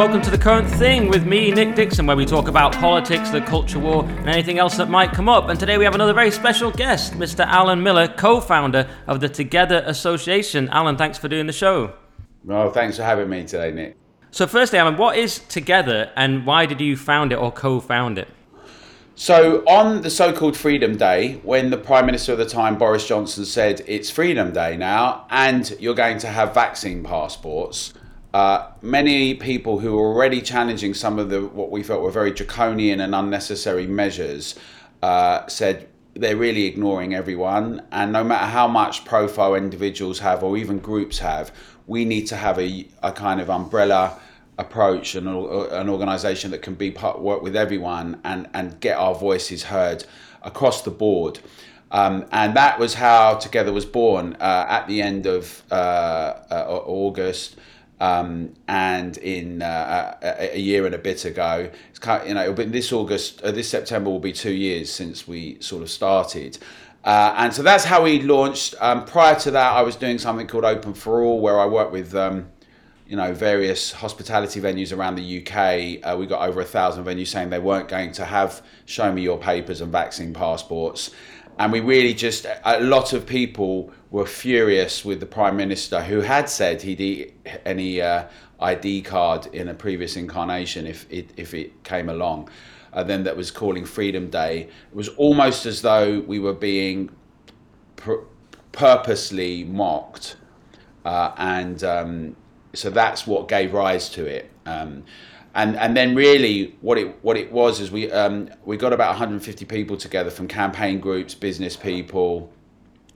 welcome to The Current Thing with me, Nick Dixon, where we talk about politics, the culture war, and anything else that might come up. And today we have another very special guest, Mr. Alan Miller, co founder of the Together Association. Alan, thanks for doing the show. Well, thanks for having me today, Nick. So, firstly, Alan, what is Together and why did you found it or co found it? So, on the so called Freedom Day, when the Prime Minister at the time, Boris Johnson, said it's Freedom Day now and you're going to have vaccine passports, uh, many people who were already challenging some of the what we felt were very draconian and unnecessary measures uh, said they're really ignoring everyone. And no matter how much profile individuals have or even groups have, we need to have a, a kind of umbrella approach and an organization that can be part, work with everyone and, and get our voices heard across the board. Um, and that was how Together was born uh, at the end of uh, uh, August. Um, and in uh, a, a, year and a bit ago, it's kind of, you know, this August, uh, this September will be two years since we sort of started. Uh, and so that's how we launched. Um, prior to that, I was doing something called Open for All, where I worked with, um, you know, various hospitality venues around the UK. Uh, we got over a thousand venues saying they weren't going to have "Show me your papers" and vaccine passports, and we really just a lot of people were furious with the prime minister who had said he'd eat any uh, ID card in a previous incarnation if it if it came along. Uh, then that was calling Freedom Day. It was almost as though we were being pr- purposely mocked, uh, and um, so that's what gave rise to it. Um, and and then really what it what it was is we um, we got about 150 people together from campaign groups, business people.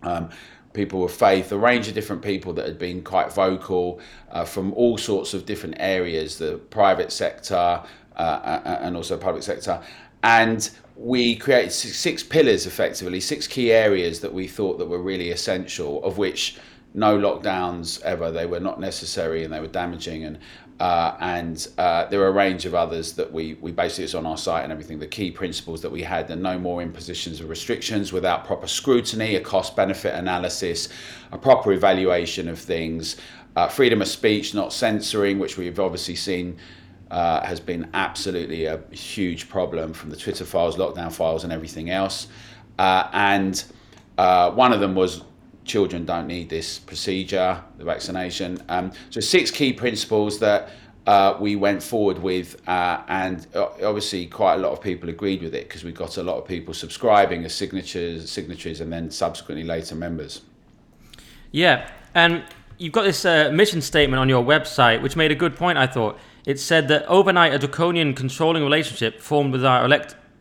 Um, people of faith, a range of different people that had been quite vocal uh, from all sorts of different areas, the private sector uh, and also public sector. And we created six pillars effectively, six key areas that we thought that were really essential, of which no lockdowns ever. They were not necessary and they were damaging. And uh, and uh, there are a range of others that we, we basically it's on our site and everything. The key principles that we had are no more impositions of restrictions without proper scrutiny, a cost benefit analysis, a proper evaluation of things, uh, freedom of speech, not censoring, which we've obviously seen uh, has been absolutely a huge problem from the Twitter files, lockdown files, and everything else. Uh, and uh, one of them was children don't need this procedure, the vaccination. Um, so six key principles that uh, we went forward with, uh, and uh, obviously quite a lot of people agreed with it because we got a lot of people subscribing as signatures, signatories, and then subsequently later members. Yeah, and you've got this uh, mission statement on your website, which made a good point. I thought it said that overnight a draconian controlling relationship formed with our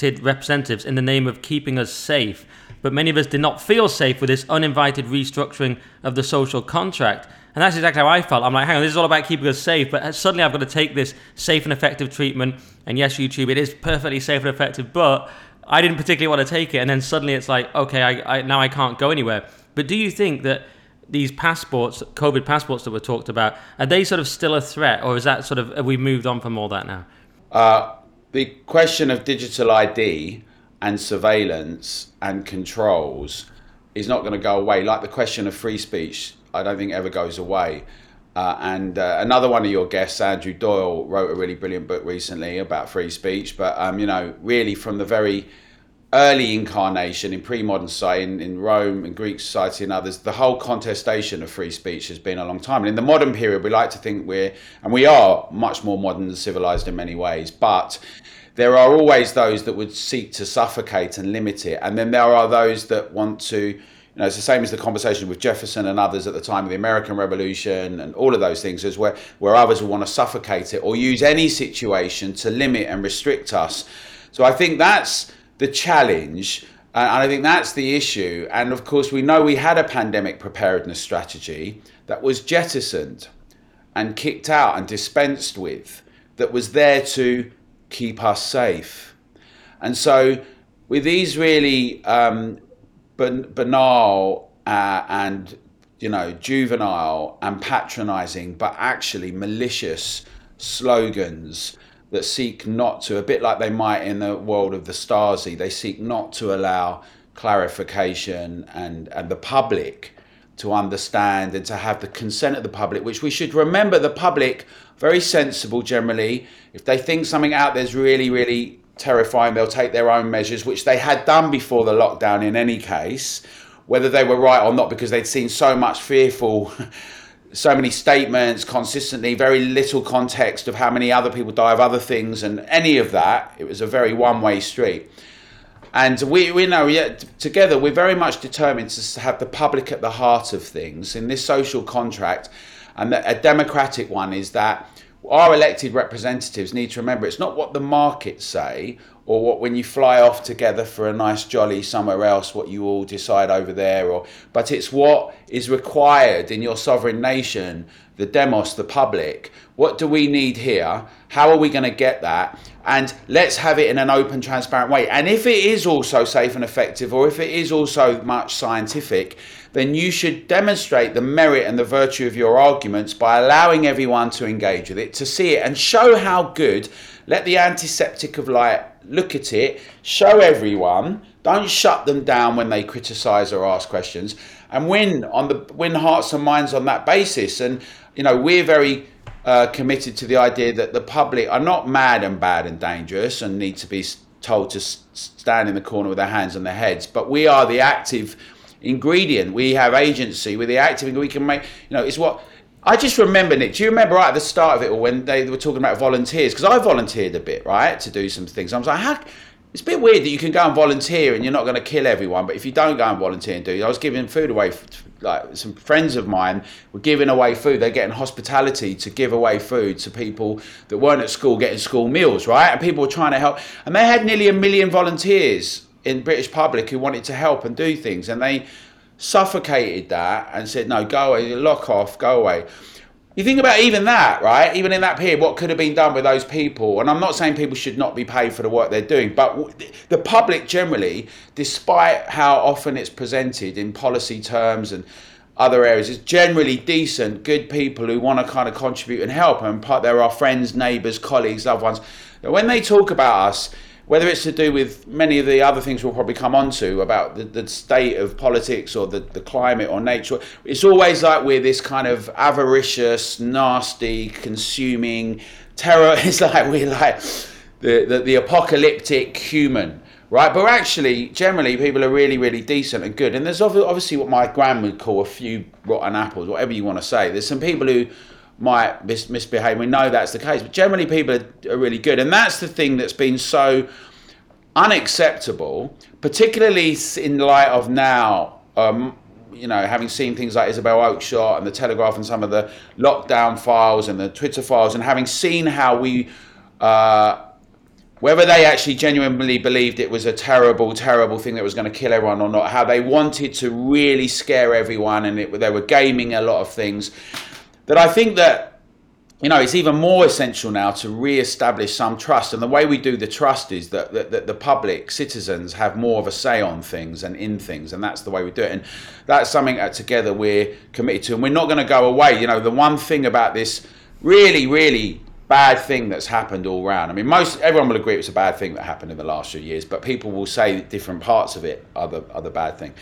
elected representatives in the name of keeping us safe but many of us did not feel safe with this uninvited restructuring of the social contract. And that's exactly how I felt. I'm like, hang on, this is all about keeping us safe, but suddenly I've got to take this safe and effective treatment. And yes, YouTube, it is perfectly safe and effective, but I didn't particularly want to take it. And then suddenly it's like, okay, I, I, now I can't go anywhere. But do you think that these passports, COVID passports that were talked about, are they sort of still a threat, or is that sort of have we moved on from all that now? Uh, the question of digital ID and surveillance and controls is not going to go away. Like the question of free speech, I don't think ever goes away. Uh, and uh, another one of your guests, Andrew Doyle, wrote a really brilliant book recently about free speech. But um, you know, really from the very early incarnation in pre-modern society, in, in Rome and Greek society and others, the whole contestation of free speech has been a long time. And in the modern period, we like to think we're, and we are much more modern and civilized in many ways, but there are always those that would seek to suffocate and limit it, and then there are those that want to. You know, it's the same as the conversation with Jefferson and others at the time of the American Revolution and all of those things, is where, where others will want to suffocate it or use any situation to limit and restrict us. So I think that's the challenge. And I think that's the issue. And of course, we know we had a pandemic preparedness strategy that was jettisoned and kicked out and dispensed with, that was there to keep us safe. And so, with these really um, banal uh, and you know juvenile and patronizing, but actually malicious slogans that seek not to, a bit like they might in the world of the Stasi, they seek not to allow clarification and, and the public to understand and to have the consent of the public, which we should remember the public very sensible generally. If they think something out there's really, really terrifying, they'll take their own measures, which they had done before the lockdown in any case, whether they were right or not, because they'd seen so much fearful. so many statements consistently, very little context of how many other people die of other things, and any of that. It was a very one way street. And we, we know, yeah, together, we're very much determined to have the public at the heart of things in this social contract. And a democratic one is that our elected representatives need to remember it's not what the markets say or what when you fly off together for a nice jolly somewhere else what you all decide over there or but it's what is required in your sovereign nation the demos the public. What do we need here? How are we going to get that? And let's have it in an open transparent way. And if it is also safe and effective or if it is also much scientific then you should demonstrate the merit and the virtue of your arguments by allowing everyone to engage with it, to see it, and show how good. Let the antiseptic of light look at it, show everyone. Don't shut them down when they criticise or ask questions, and win on the win hearts and minds on that basis. And you know we're very uh, committed to the idea that the public are not mad and bad and dangerous and need to be told to stand in the corner with their hands on their heads, but we are the active ingredient. We have agency. We're the active. We can make. You know, it's what. I just remember Nick. Do you remember right at the start of it, or when they were talking about volunteers? Because I volunteered a bit, right, to do some things. I was like, how? It's a bit weird that you can go and volunteer and you're not going to kill everyone, but if you don't go and volunteer and do, I was giving food away. Like some friends of mine were giving away food. They're getting hospitality to give away food to people that weren't at school getting school meals, right? And people were trying to help, and they had nearly a million volunteers in British public who wanted to help and do things, and they suffocated that and said, "No, go away, lock off, go away." You think about even that, right? Even in that period, what could have been done with those people? And I'm not saying people should not be paid for the work they're doing, but the public generally, despite how often it's presented in policy terms and other areas, is generally decent, good people who want to kind of contribute and help. And part there are friends, neighbours, colleagues, loved ones. When they talk about us, whether it's to do with many of the other things we'll probably come on to about the, the state of politics or the, the climate or nature, it's always like we're this kind of avaricious, nasty, consuming terror. It's like we're like the, the, the apocalyptic human right? But actually, generally, people are really, really decent and good. And there's obviously what my gran would call a few rotten apples, whatever you want to say. There's some people who might mis- misbehave. We know that's the case, but generally people are, are really good, and that's the thing that's been so unacceptable, particularly in light of now. Um, you know, having seen things like Isabel Oakeshott and the Telegraph and some of the lockdown files and the Twitter files, and having seen how we, uh, whether they actually genuinely believed it was a terrible, terrible thing that was going to kill everyone or not, how they wanted to really scare everyone and it, they were gaming a lot of things that I think that you know it's even more essential now to re-establish some trust. And the way we do the trust is that, that, that, the public citizens have more of a say on things and in things. And that's the way we do it. And that's something that together we're committed to. And we're not going to go away. You know the one thing about this really really bad thing that's happened all around i mean most everyone will agree it's a bad thing that happened in the last few years but people will say different parts of it are the, are the bad thing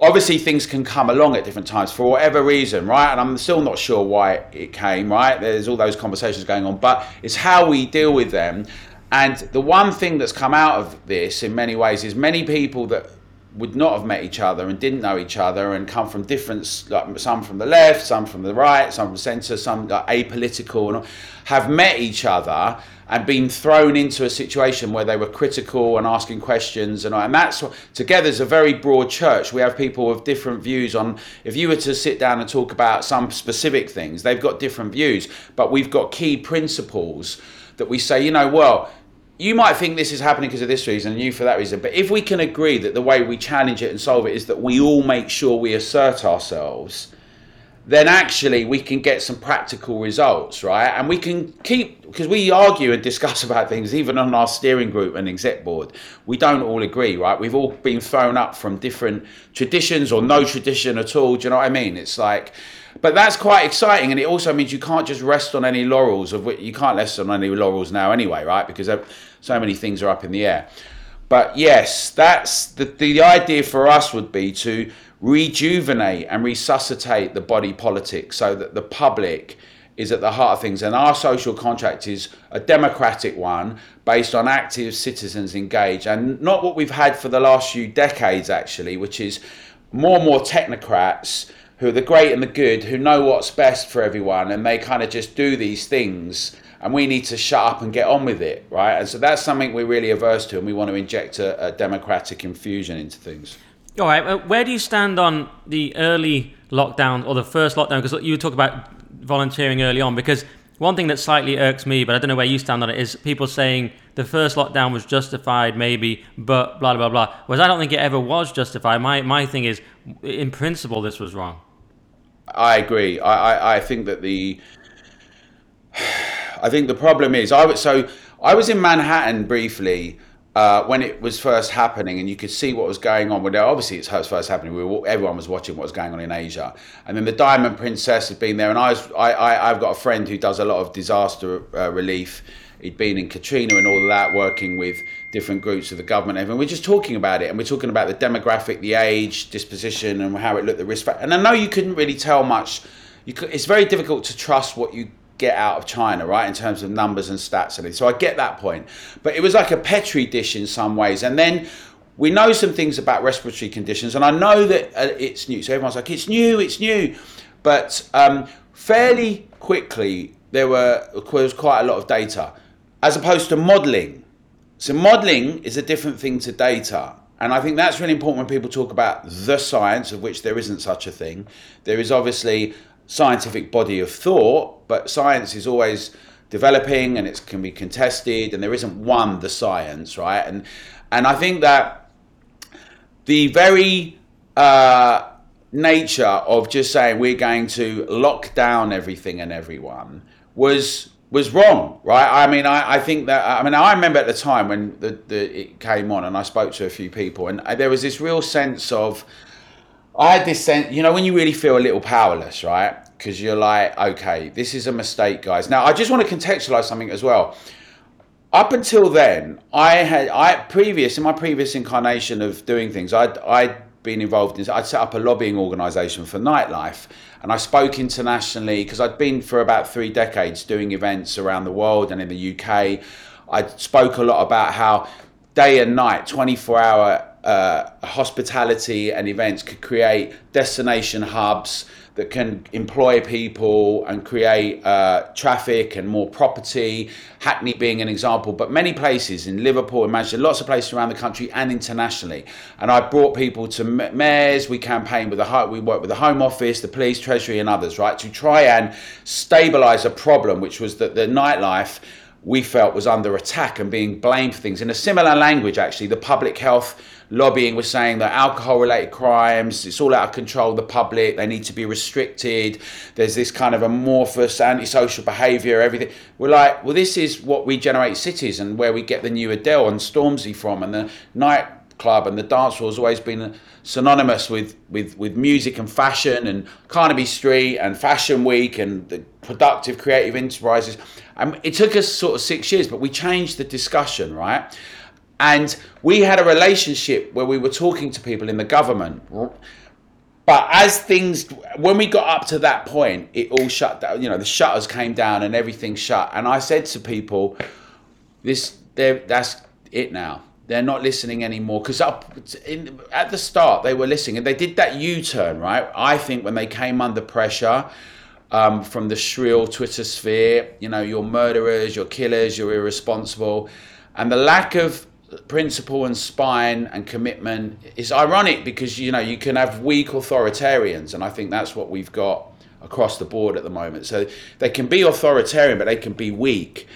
obviously things can come along at different times for whatever reason, right? And I'm still not sure why it came, right? There's all those conversations going on, but it's how we deal with them. And the one thing that's come out of this in many ways is many people that would not have met each other and didn't know each other and come from different, like some from the left, some from the right, some from the centre, some like apolitical, and have met each other and been thrown into a situation where they were critical and asking questions and, and that's together is a very broad church we have people with different views on if you were to sit down and talk about some specific things they've got different views. But we've got key principles that we say you know well you might think this is happening because of this reason and you for that reason but if we can agree that the way we challenge it and solve it is that we all make sure we assert ourselves then actually we can get some practical results, right? And we can keep, because we argue and discuss about things, even on our steering group and exec board, we don't all agree, right? We've all been thrown up from different traditions or no tradition at all. Do you know what I mean? It's like, but that's quite exciting. And it also means you can't just rest on any laurels of which you can't rest on any laurels now anyway, right? Because so many things are up in the air. But yes, that's the, the idea for us would be to rejuvenate and resuscitate the body politic so that the public is at the heart of things, and our social contract is a democratic one based on active citizens engaged, and not what we've had for the last few decades, actually, which is more and more technocrats who are the great and the good, who know what's best for everyone, and they kind of just do these things, and we need to shut up and get on with it, right? And so that's something we're really averse to, and we want to inject a, a democratic infusion into things. All right, where do you stand on the early lockdown or the first lockdown? Because you talk about volunteering early on because one thing that slightly irks me, but I don't know where you stand on it, is people saying the first lockdown was justified, maybe, but blah blah blah. Whereas I don't think it ever was justified. My my thing is, in principle, this was wrong. I agree. I, I, I think that the I think the problem is I was so I was in Manhattan briefly uh, when it was first happening, and you could see what was going on. Well, obviously it's first happening. We were, everyone was watching what was going on in Asia, and then the Diamond Princess had been there. And I was, I, I, have got a friend who does a lot of disaster uh, relief. He'd been in Katrina and all of that, working with different groups of the government. And we're just talking about it, and we're talking about the demographic, the age, disposition, and how it looked, the risk factor. And I know you couldn't really tell much. Could, it's very difficult to trust what you get out of China, right, in terms of numbers and stats and So I get that point. But it was like a petri dish in some ways. And then we know some things about respiratory conditions, and I know that uh, it's new. So everyone's like, it's new, it's new. But um, fairly quickly, there, were, there was quite a lot of data, as opposed to modelling. So modelling is a different thing to data. And I think that's really important when people talk about the science, of which there isn't such a thing. There is obviously scientific body of thought, but science is always developing and it can be contested, and there isn't one the science, right? And and I think that the very uh, nature of just saying we're going to lock down everything and everyone was was wrong, right? I mean, I, I think that I mean I remember at the time when the, the it came on, and I spoke to a few people, and there was this real sense of I had this sense, you know, when you really feel a little powerless, right? Because you're like, okay, this is a mistake, guys. Now, I just want to contextualize something as well. Up until then, I had, I previous in my previous incarnation of doing things, I'd, I'd been involved in. I'd set up a lobbying organisation for nightlife, and I spoke internationally because I'd been for about three decades doing events around the world and in the UK. I spoke a lot about how day and night, 24 hour uh, hospitality and events could create destination hubs that can employ people and create uh, traffic and more property. Hackney being an example, but many places in Liverpool and Manchester, lots of places around the country and internationally. And I brought people to mayors. We campaigned with the we worked with the Home Office, the Police, Treasury, and others, right, to try and stabilise a problem, which was that the nightlife we felt was under attack and being blamed for things in a similar language. Actually, the public health lobbying was saying that alcohol related crimes, it's all out of control, the public, they need to be restricted. There's this kind of amorphous antisocial behaviour, everything. We're like, well, this is what we generate cities and where we get the new Adele and Stormzy from and the nightclub and the dance hall has always been synonymous with, with, with music and fashion and Carnaby Street and Fashion Week and the productive creative enterprises. And it took us sort of six years, but we changed the discussion, right? And we had a relationship where we were talking to people in the government. But as things, when we got up to that point, it all shut down. You know, the shutters came down and everything shut. And I said to people, "This, that's it now. They're not listening anymore." Because up in, at the start, they were listening, and they did that U-turn, right? I think when they came under pressure um, from the shrill Twitter sphere, you know, you're murderers, you're killers, you're irresponsible, and the lack of principle and spine and commitment is ironic because you know you can have weak authoritarians and i think that's what we've got across the board at the moment so they can be authoritarian but they can be weak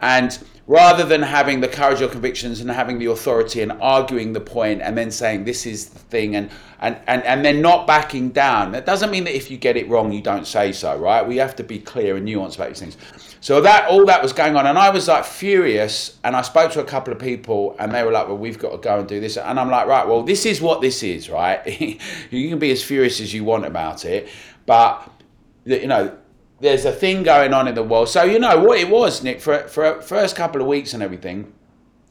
and rather than having the courage or convictions and having the authority and arguing the point and then saying this is the thing and and and, and then not backing down that doesn't mean that if you get it wrong you don't say so right we have to be clear and nuanced about these things so that all that was going on, and I was like furious. And I spoke to a couple of people, and they were like, "Well, we've got to go and do this." And I'm like, "Right, well, this is what this is, right? you can be as furious as you want about it, but you know." There's a thing going on in the world. So, you know what it was, Nick, for, for first couple of weeks and everything,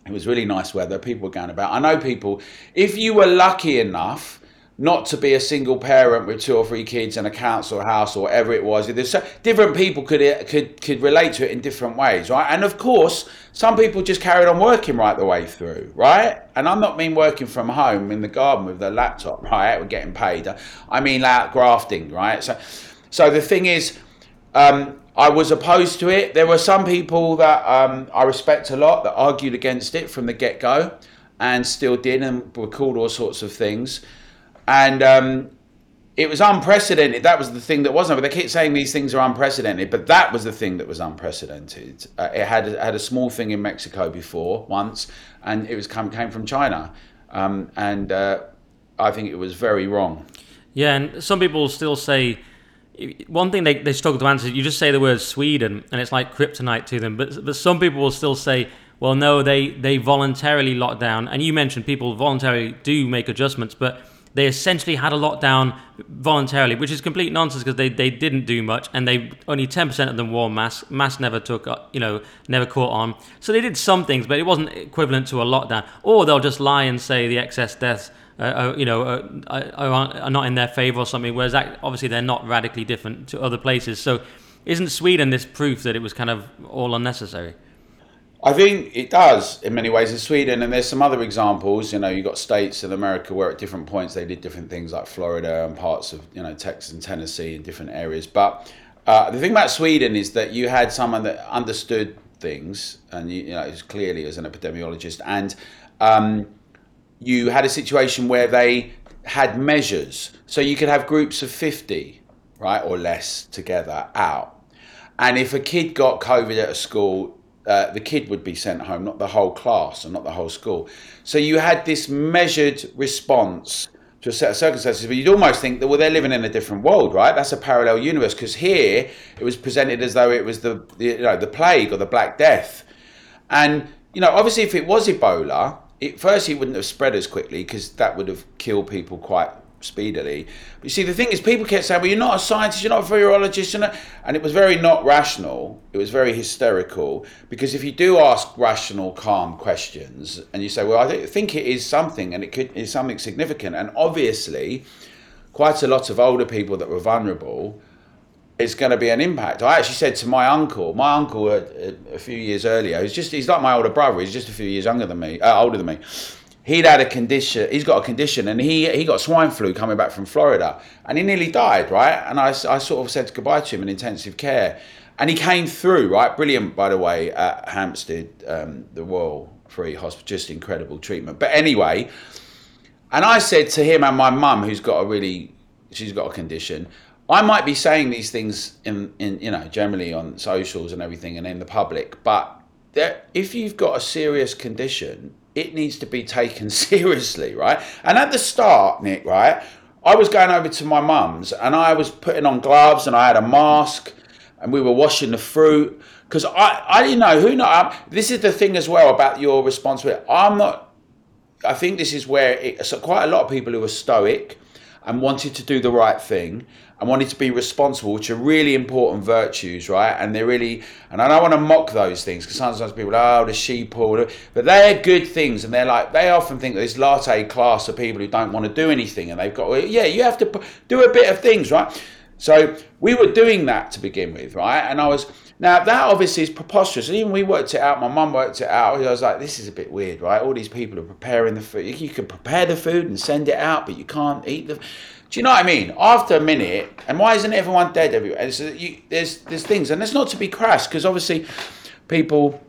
it was really nice weather. People were going about. I know people, if you were lucky enough not to be a single parent with two or three kids in a council house or whatever it was. So, different people could could could relate to it in different ways, right? And of course, some people just carried on working right the way through, right? And I'm not mean working from home in the garden with the laptop, right? We're getting paid. I mean out grafting, right? So, so the thing is. Um, I was opposed to it. There were some people that um, I respect a lot that argued against it from the get go and still did and were called all sorts of things and um, it was unprecedented. That was the thing that wasn't. But they keep saying these things are unprecedented, but that was the thing that was unprecedented. Uh, it had had a small thing in Mexico before once, and it was come came from China, um, and uh, I think it was very wrong. Yeah, and some people still say one thing they, they struggle to answer. Is you just say the word Sweden, and it's like kryptonite to them. But but some people will still say, well, no, they they voluntarily locked down. And you mentioned people voluntarily do make adjustments, but they essentially had a lockdown voluntarily, which is complete nonsense because they, they didn't do much and they only 10% of them wore masks. Masks never took, uh, you know, never caught on. So they did some things, but it wasn't equivalent to a lockdown. Or they'll just lie and say the excess deaths, uh, uh, you know, uh, are, are, not in their favor or something, whereas that, obviously they're not radically different to other places. So isn't Sweden this proof that it was kind of all unnecessary? I think it does in many ways in Sweden, and there's some other examples. You know, you've got states in America where at different points they did different things, like Florida and parts of you know Texas and Tennessee in different areas. But uh, the thing about Sweden is that you had someone that understood things, and you, you know, was clearly as an epidemiologist, and um, you had a situation where they had measures, so you could have groups of fifty, right, or less together out, and if a kid got COVID at a school uh, the kid would be sent home, not the whole class and not the whole school. So you had this measured response to a set of circumstances, but you'd almost think that well they're living in a different world, right? That's a parallel universe because here it was presented as though it was the, the you know the plague or the Black Death, and you know obviously if it was Ebola, it first it wouldn't have spread as quickly because that would have killed people quite speedily. But you see, the thing is, people kept saying, well, you're not a scientist, you're not a virologist, not... and it was very not rational. It was very hysterical because if you do ask rational, calm questions and you say, well, I think it is something and it could is something significant, and obviously, quite a lot of older people that were vulnerable. It's going to be an impact. I actually said to my uncle, my uncle a, a, a few years earlier, he's just he's like my older brother. He's just a few years younger than me, uh, older than me he'd had a condition he's got a condition and he he got swine flu coming back from florida and he nearly died right and i, I sort of said goodbye to him in intensive care and he came through right brilliant by the way at hampstead um, the royal free hospital just incredible treatment but anyway and i said to him and my mum who's got a really she's got a condition i might be saying these things in, in you know generally on socials and everything and in the public but if you've got a serious condition it needs to be taken seriously, right? And at the start, Nick, right, I was going over to my mum's and I was putting on gloves and I had a mask and we were washing the fruit because I, I didn't know who know. Um, this is the thing as well about your responsibility. I'm not. I think this is where it, so quite a lot of people who are stoic and wanted to do the right thing and wanted to be responsible, which are really important virtues, right? And they're really, and I don't want to mock those things because sometimes people, oh, the sheeple, but they're good things, and they're like they often think this latte class of people who don't want to do anything, and they've got, well, yeah, you have to do a bit of things, right? So we were doing that to begin with, right? And I was now that obviously is preposterous. Even we worked it out. My mum worked it out. I was like, this is a bit weird, right? All these people are preparing the food. You can prepare the food and send it out, but you can't eat the. Do you know what I mean? After a minute, and why isn't everyone dead everywhere? So you, there's there's things, and it's not to be crass because obviously people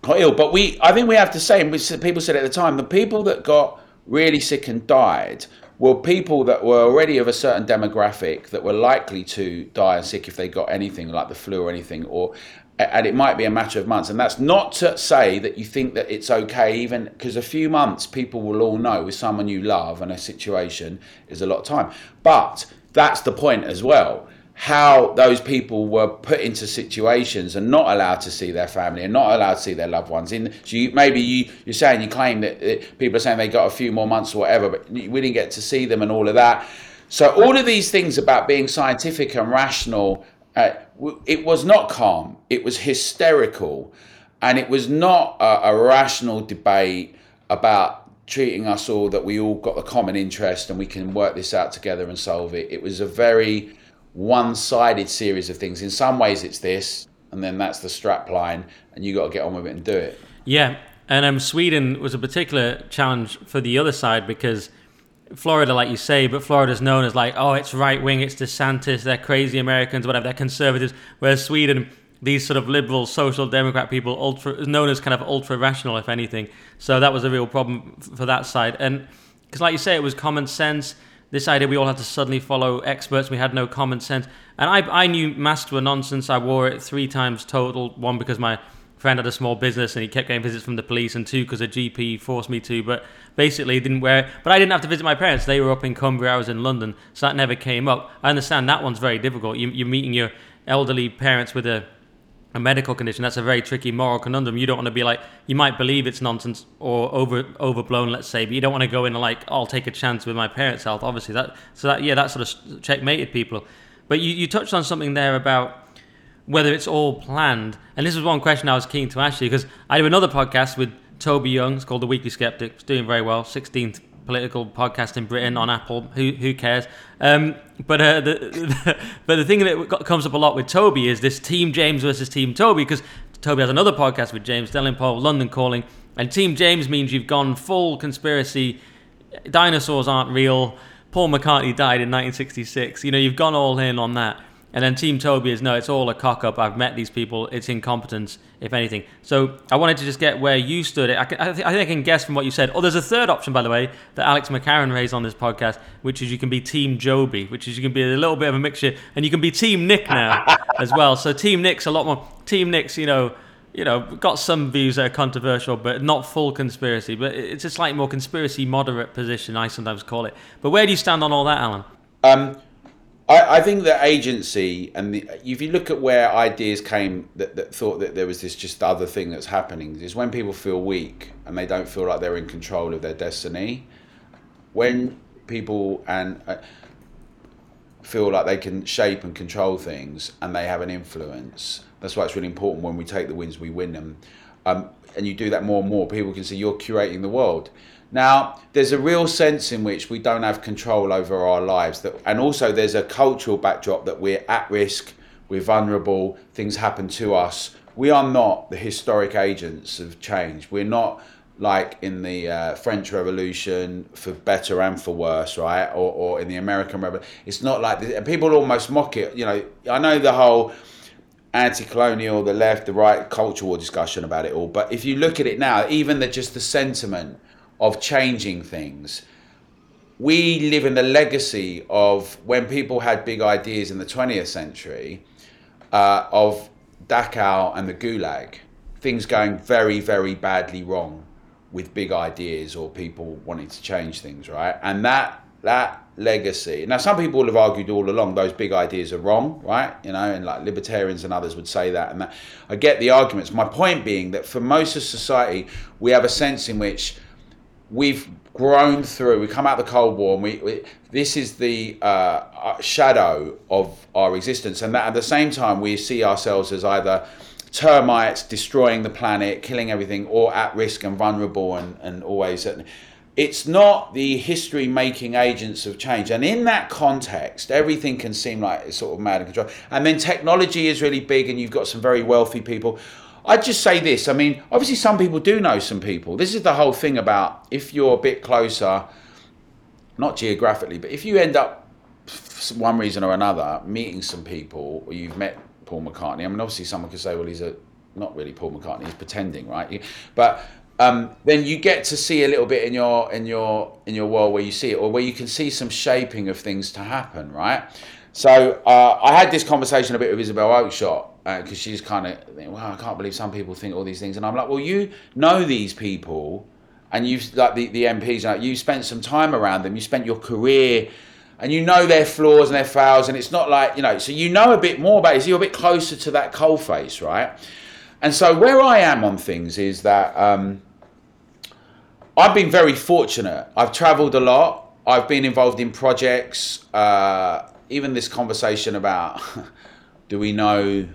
got ill. But we, I think we have to say, and we, people said at the time, the people that got really sick and died were people that were already of a certain demographic that were likely to die and sick if they got anything like the flu or anything, or and it might be a matter of months. And that's not to say that you think that it's okay, even because a few months people will all know with someone you love and a situation is a lot of time. But that's the point as well. How those people were put into situations and not allowed to see their family and not allowed to see their loved ones. In so you, maybe you you're saying you claim that, that people are saying they got a few more months or whatever, but we didn't get to see them and all of that. So all of these things about being scientific and rational uh, it was not calm. It was hysterical, and it was not a, a rational debate about treating us all that we all got a common interest and we can work this out together and solve it. It was a very one-sided series of things. In some ways, it's this, and then that's the strap line, and you got to get on with it and do it. Yeah, and um, Sweden was a particular challenge for the other side because Florida, like you say, but Florida's known as like, oh, it's right wing, it's DeSantis, they're crazy Americans, whatever, they're conservatives. Whereas Sweden, these sort of liberal social democrat people, ultra known as kind of ultra rational, if anything. So that was a real problem for that side. And because, like you say, it was common sense. This idea we all had to suddenly follow experts, we had no common sense. And I, I knew masks were nonsense. I wore it three times total. One because my friend had a small business and he kept getting visits from the police, and two because a GP forced me to. But basically, didn't wear it. But I didn't have to visit my parents; they were up in Cumbria, I was in London, so that never came up. I understand that one's very difficult. You, you're meeting your elderly parents with a a medical condition that's a very tricky moral conundrum you don't want to be like you might believe it's nonsense or over overblown let's say but you don't want to go in and like i'll take a chance with my parents health obviously that so that yeah that sort of checkmated people but you, you touched on something there about whether it's all planned. And this is one question I was keen to ask you because I do another podcast with Toby Young. It's called The Weekly Sceptic. It's doing very well. 16th political podcast in Britain on Apple. Who who cares? Um, but uh, the, the, but the thing that comes up a lot with Toby is this Team James versus Team Toby because Toby has another podcast with James Delingpole, London Calling, and Team James means you've gone full conspiracy. Dinosaurs aren't real. Paul McCartney died in 1966. You know, you've gone all in on that. And then Team Toby is no, it's all a cock up. I've met these people. It's incompetence, if anything. So I wanted to just get where you stood. I, can, I, th- I think I can guess from what you said. Oh, there's a third option, by the way, that Alex McCarron raised on this podcast, which is you can be Team Joby, which is you can be a little bit of a mixture, and you can be Team Nick now as well. So Team Nick's a lot more. Team Nick's, you know, you know, got some views that are controversial, but not full conspiracy. But it's a slightly more conspiracy moderate position, I sometimes call it. But where do you stand on all that, Alan? Um, I, I think the agency and the, if you look at where ideas came that, that thought that there was this just other thing that's happening is when people feel weak and they don't feel like they're in control of their destiny. When people and uh, feel like they can shape and control things and they have an influence. That's why it's really important when we take the wins, we win them. Um, and you do that more and more, people can see you're curating the world. Now, there's a real sense in which we don't have control over our lives, that, and also there's a cultural backdrop that we're at risk, we're vulnerable, things happen to us. We are not the historic agents of change. We're not like in the uh, French Revolution for better and for worse, right? Or, or in the American Revolution. It's not like this. people almost mock it. You know, I know the whole anti-colonial, the left, the right, culture war discussion about it all. But if you look at it now, even the just the sentiment of changing things. We live in the legacy of when people had big ideas in the 20th century uh, of Dachau and the Gulag, things going very, very badly wrong with big ideas or people wanting to change things, right? And that that legacy. Now, some people have argued all along those big ideas are wrong, right? You know, and like libertarians and others would say that. And that I get the arguments. My point being that for most of society, we have a sense in which we've grown through. We come out of the Cold War, and we, we this is the uh, uh, shadow of our existence, and that at the same time we see ourselves as either termites destroying the planet, killing everything, or at risk and vulnerable, and and always. It's not the history making agents of change. And in that context, everything can seem like it's sort of mad and control. And then technology is really big, and you've got some very wealthy people I'd just say this. I mean, obviously, some people do know some people. This is the whole thing about if you're a bit closer, not geographically, but if you end up, for one reason or another, meeting some people, or you've met Paul McCartney. I mean, obviously, someone could say, well, he's a not really Paul McCartney. He's pretending, right? But um, then you get to see a little bit in your in your in your world where you see it, or where you can see some shaping of things to happen, right? So uh, I had this conversation a bit with Isabel Oakeshott because uh, she's kind of, well, I can't believe some people think all these things, and I'm like, well, you know these people, and you've like the the MPs, like you spent some time around them, you spent your career, and you know their flaws and their fails, and it's not like you know, so you know a bit more about it. So you're a bit closer to that coal face, right? And so where I am on things is that um, I've been very fortunate. I've travelled a lot. I've been involved in projects. Uh, even this conversation about do we know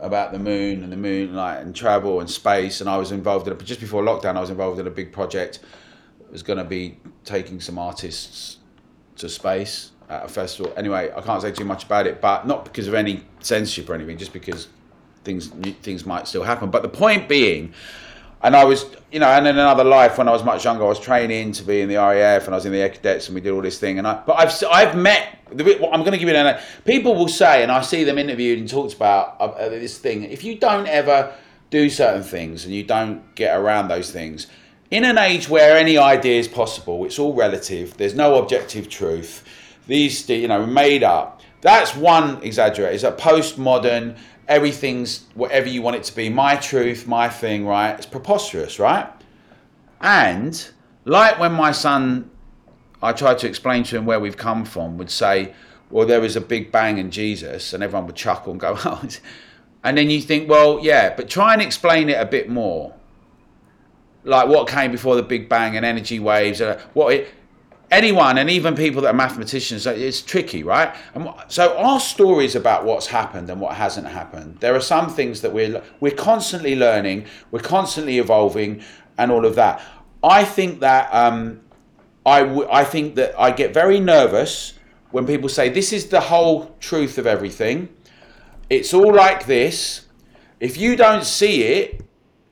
about the moon and the moonlight and travel and space and I was involved in it just before lockdown I was involved in a big project was going to be taking some artists to space at a festival. Anyway, I can't say too much about it, but not because of any censorship or anything, just because things things might still happen. But the point being, and I was, you know, and in another life when I was much younger, I was training to be in the RAF and I was in the Air Cadets and we did all this thing. And I, but I've I've met. I'm going to give you an. People will say, and I see them interviewed and talked about uh, this thing. If you don't ever do certain things and you don't get around those things, in an age where any idea is possible, it's all relative. There's no objective truth. These, you know, made up. That's one exaggerate. It's a postmodern everything's whatever you want it to be, my truth, my thing, right? It's preposterous, right? And like when my son, I tried to explain to him where we've come from, would say, well, there was a big bang in Jesus, and everyone would chuckle and go, oh, and then you think, well, yeah, but try and explain it a bit more. Like what came before the Big Bang and energy waves, and what it, anyone and even people that are mathematicians it's tricky right? And so our stories about what's happened and what hasn't happened. There are some things that we're we're constantly learning we're constantly evolving and all of that. I think that um, I, w- I think that i get very nervous when people say this is the whole truth of everything. It's all like this. If you don't see it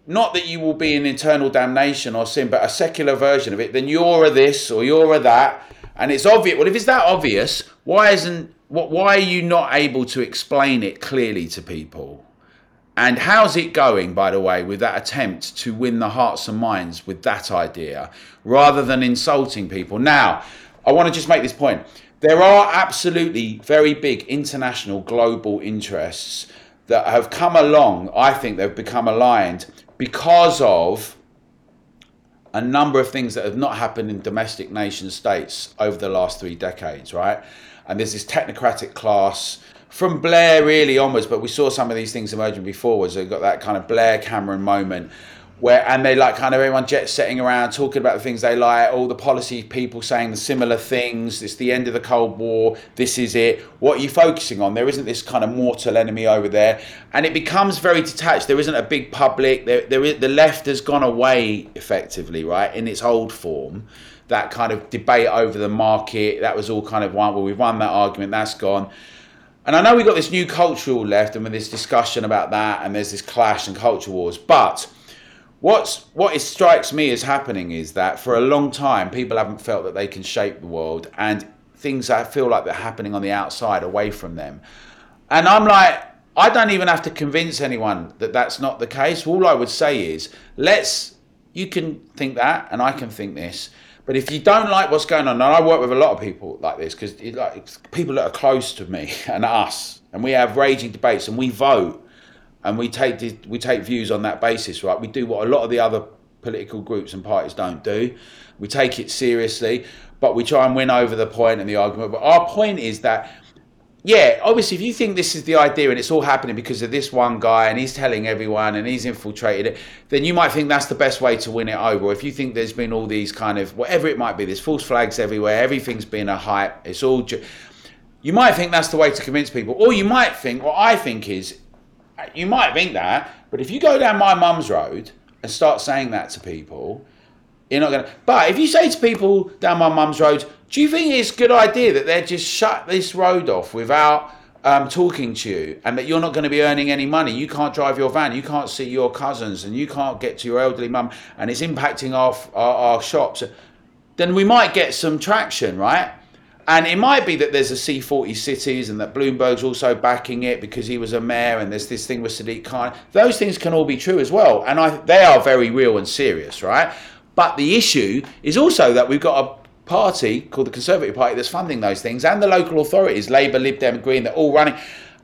not that you will be in eternal damnation or sin, but a secular version of it, then you're a this or you're a that. And it's obvious. Well, if it's that obvious, why isn't what? why are you not able to explain it clearly to people? And how's it going, by the way, with that attempt to win the hearts and minds with that idea rather than insulting people? Now, I want to just make this point. There are absolutely very big international global interests that have come along. I think they've become aligned because of a number of things that have not happened in domestic nation states over the last three decades, right? And there's this technocratic class from Blair really onwards, but we saw some of these things emerging before. Was so got that kind of Blair Cameron moment where and they like kind of everyone jet setting around talking about the things they like all the policy people saying the similar things it's the end of the cold war this is it. What are you focusing on? There isn't this kind of mortal enemy over there. And it becomes very detached. There isn't a big public. There, there is, the left has gone away effectively right in its old form. That kind of debate over the market that was all kind of one well we've won that argument that's gone. And I know we've got this new cultural left and with this discussion about that and there's this clash and culture wars but What's what it strikes me as happening is that for a long time people haven't felt that they can shape the world and things that feel like they're happening on the outside away from them. And I'm like I don't even have to convince anyone that that's not the case. All I would say is let's you can think that and I can think this. But if you don't like what's going on, and I work with a lot of people like this because like people that are close to me and us, and we have raging debates and we vote and we take we take views on that basis, right? We do what a lot of the other political groups and parties don't do. We take it seriously, but we try and win over the point and the argument. But our point is that, yeah, obviously, if you think this is the idea and it's all happening because of this one guy and he's telling everyone and he's infiltrated it, then you might think that's the best way to win it over. If you think there's been all these kind of whatever it might be, there's false flags everywhere, everything's been a hype. It's all. Ju- you might think that's the way to convince people, or you might think what I think is you might think that, but if you go down my mum's road and start saying that to people, you're not going to. But if you say to people down my mum's road, do you think it's a good idea that they just shut this road off without um, talking to you and that you're not going to be earning any money? You can't drive your van, you can't see your cousins, and you can't get to your elderly mum, and it's impacting our, our, our shops. Then we might get some traction, right? And it might be that there's a C40 cities and that Bloomberg's also backing it because he was a mayor and there's this thing with Sadiq Khan. Those things can all be true as well. And I, they are very real and serious, right? But the issue is also that we've got a party called the Conservative Party that's funding those things and the local authorities, Labour, Lib Dem, Green, they're all running.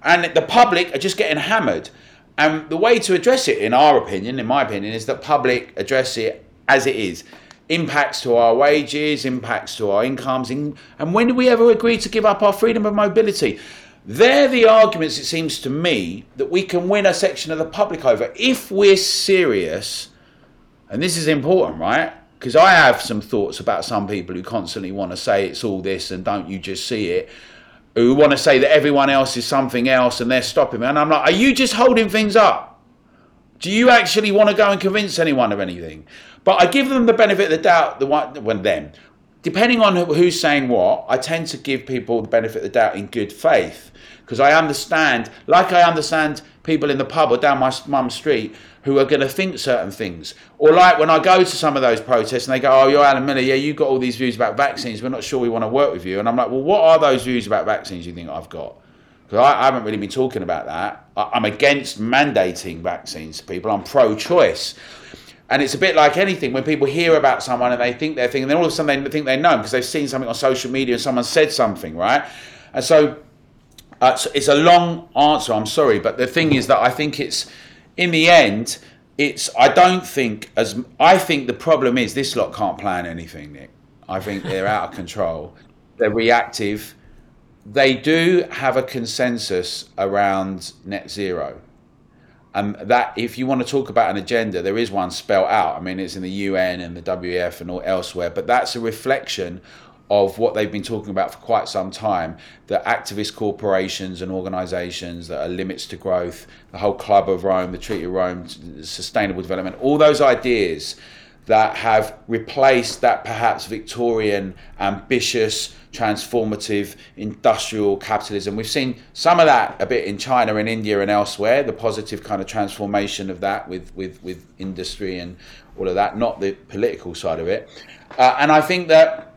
And the public are just getting hammered. And the way to address it, in our opinion, in my opinion, is that public address it as it is impacts to our wages, impacts to our incomes. and when do we ever agree to give up our freedom of mobility? They're the arguments, it seems to me, that we can win a section of the public over. If we're serious, and this is important, right? Because I have some thoughts about some people who constantly want to say it's all this and don't you just see it, who want to say that everyone else is something else and they're stopping me. And I'm like, are you just holding things up? Do you actually want to go and convince anyone of anything? But I give them the benefit of the doubt. The one when them, depending on who's saying what, I tend to give people the benefit of the doubt in good faith because I understand, like I understand people in the pub or down my mum's street who are going to think certain things. Or like when I go to some of those protests and they go, "Oh, you're Alan Miller. Yeah, you've got all these views about vaccines. We're not sure we want to work with you." And I'm like, "Well, what are those views about vaccines you think I've got?" Because I, I, haven't really been talking about that. I, I'm against mandating vaccines to people. I'm pro-choice. And it's a bit like anything when people hear about someone and they think they're thinking, then all of a sudden they think they know because they've seen something on social media and someone said something, right? And so, uh, so it's a long answer. I'm sorry, but the thing is that I think it's in the end, it's I don't think as I think the problem is this lot can't plan anything, Nick. I think they're out of control. They're reactive. They do have a consensus around net zero. And that, if you want to talk about an agenda, there is one spelled out. I mean, it's in the UN and the WEF and all elsewhere, but that's a reflection of what they've been talking about for quite some time that activist corporations and organizations that are limits to growth, the whole Club of Rome, the Treaty of Rome, sustainable development, all those ideas that have replaced that perhaps Victorian, ambitious, transformative industrial capitalism. We've seen some of that a bit in China and India and elsewhere, the positive kind of transformation of that with, with, with industry and all of that, not the political side of it. Uh, and I think that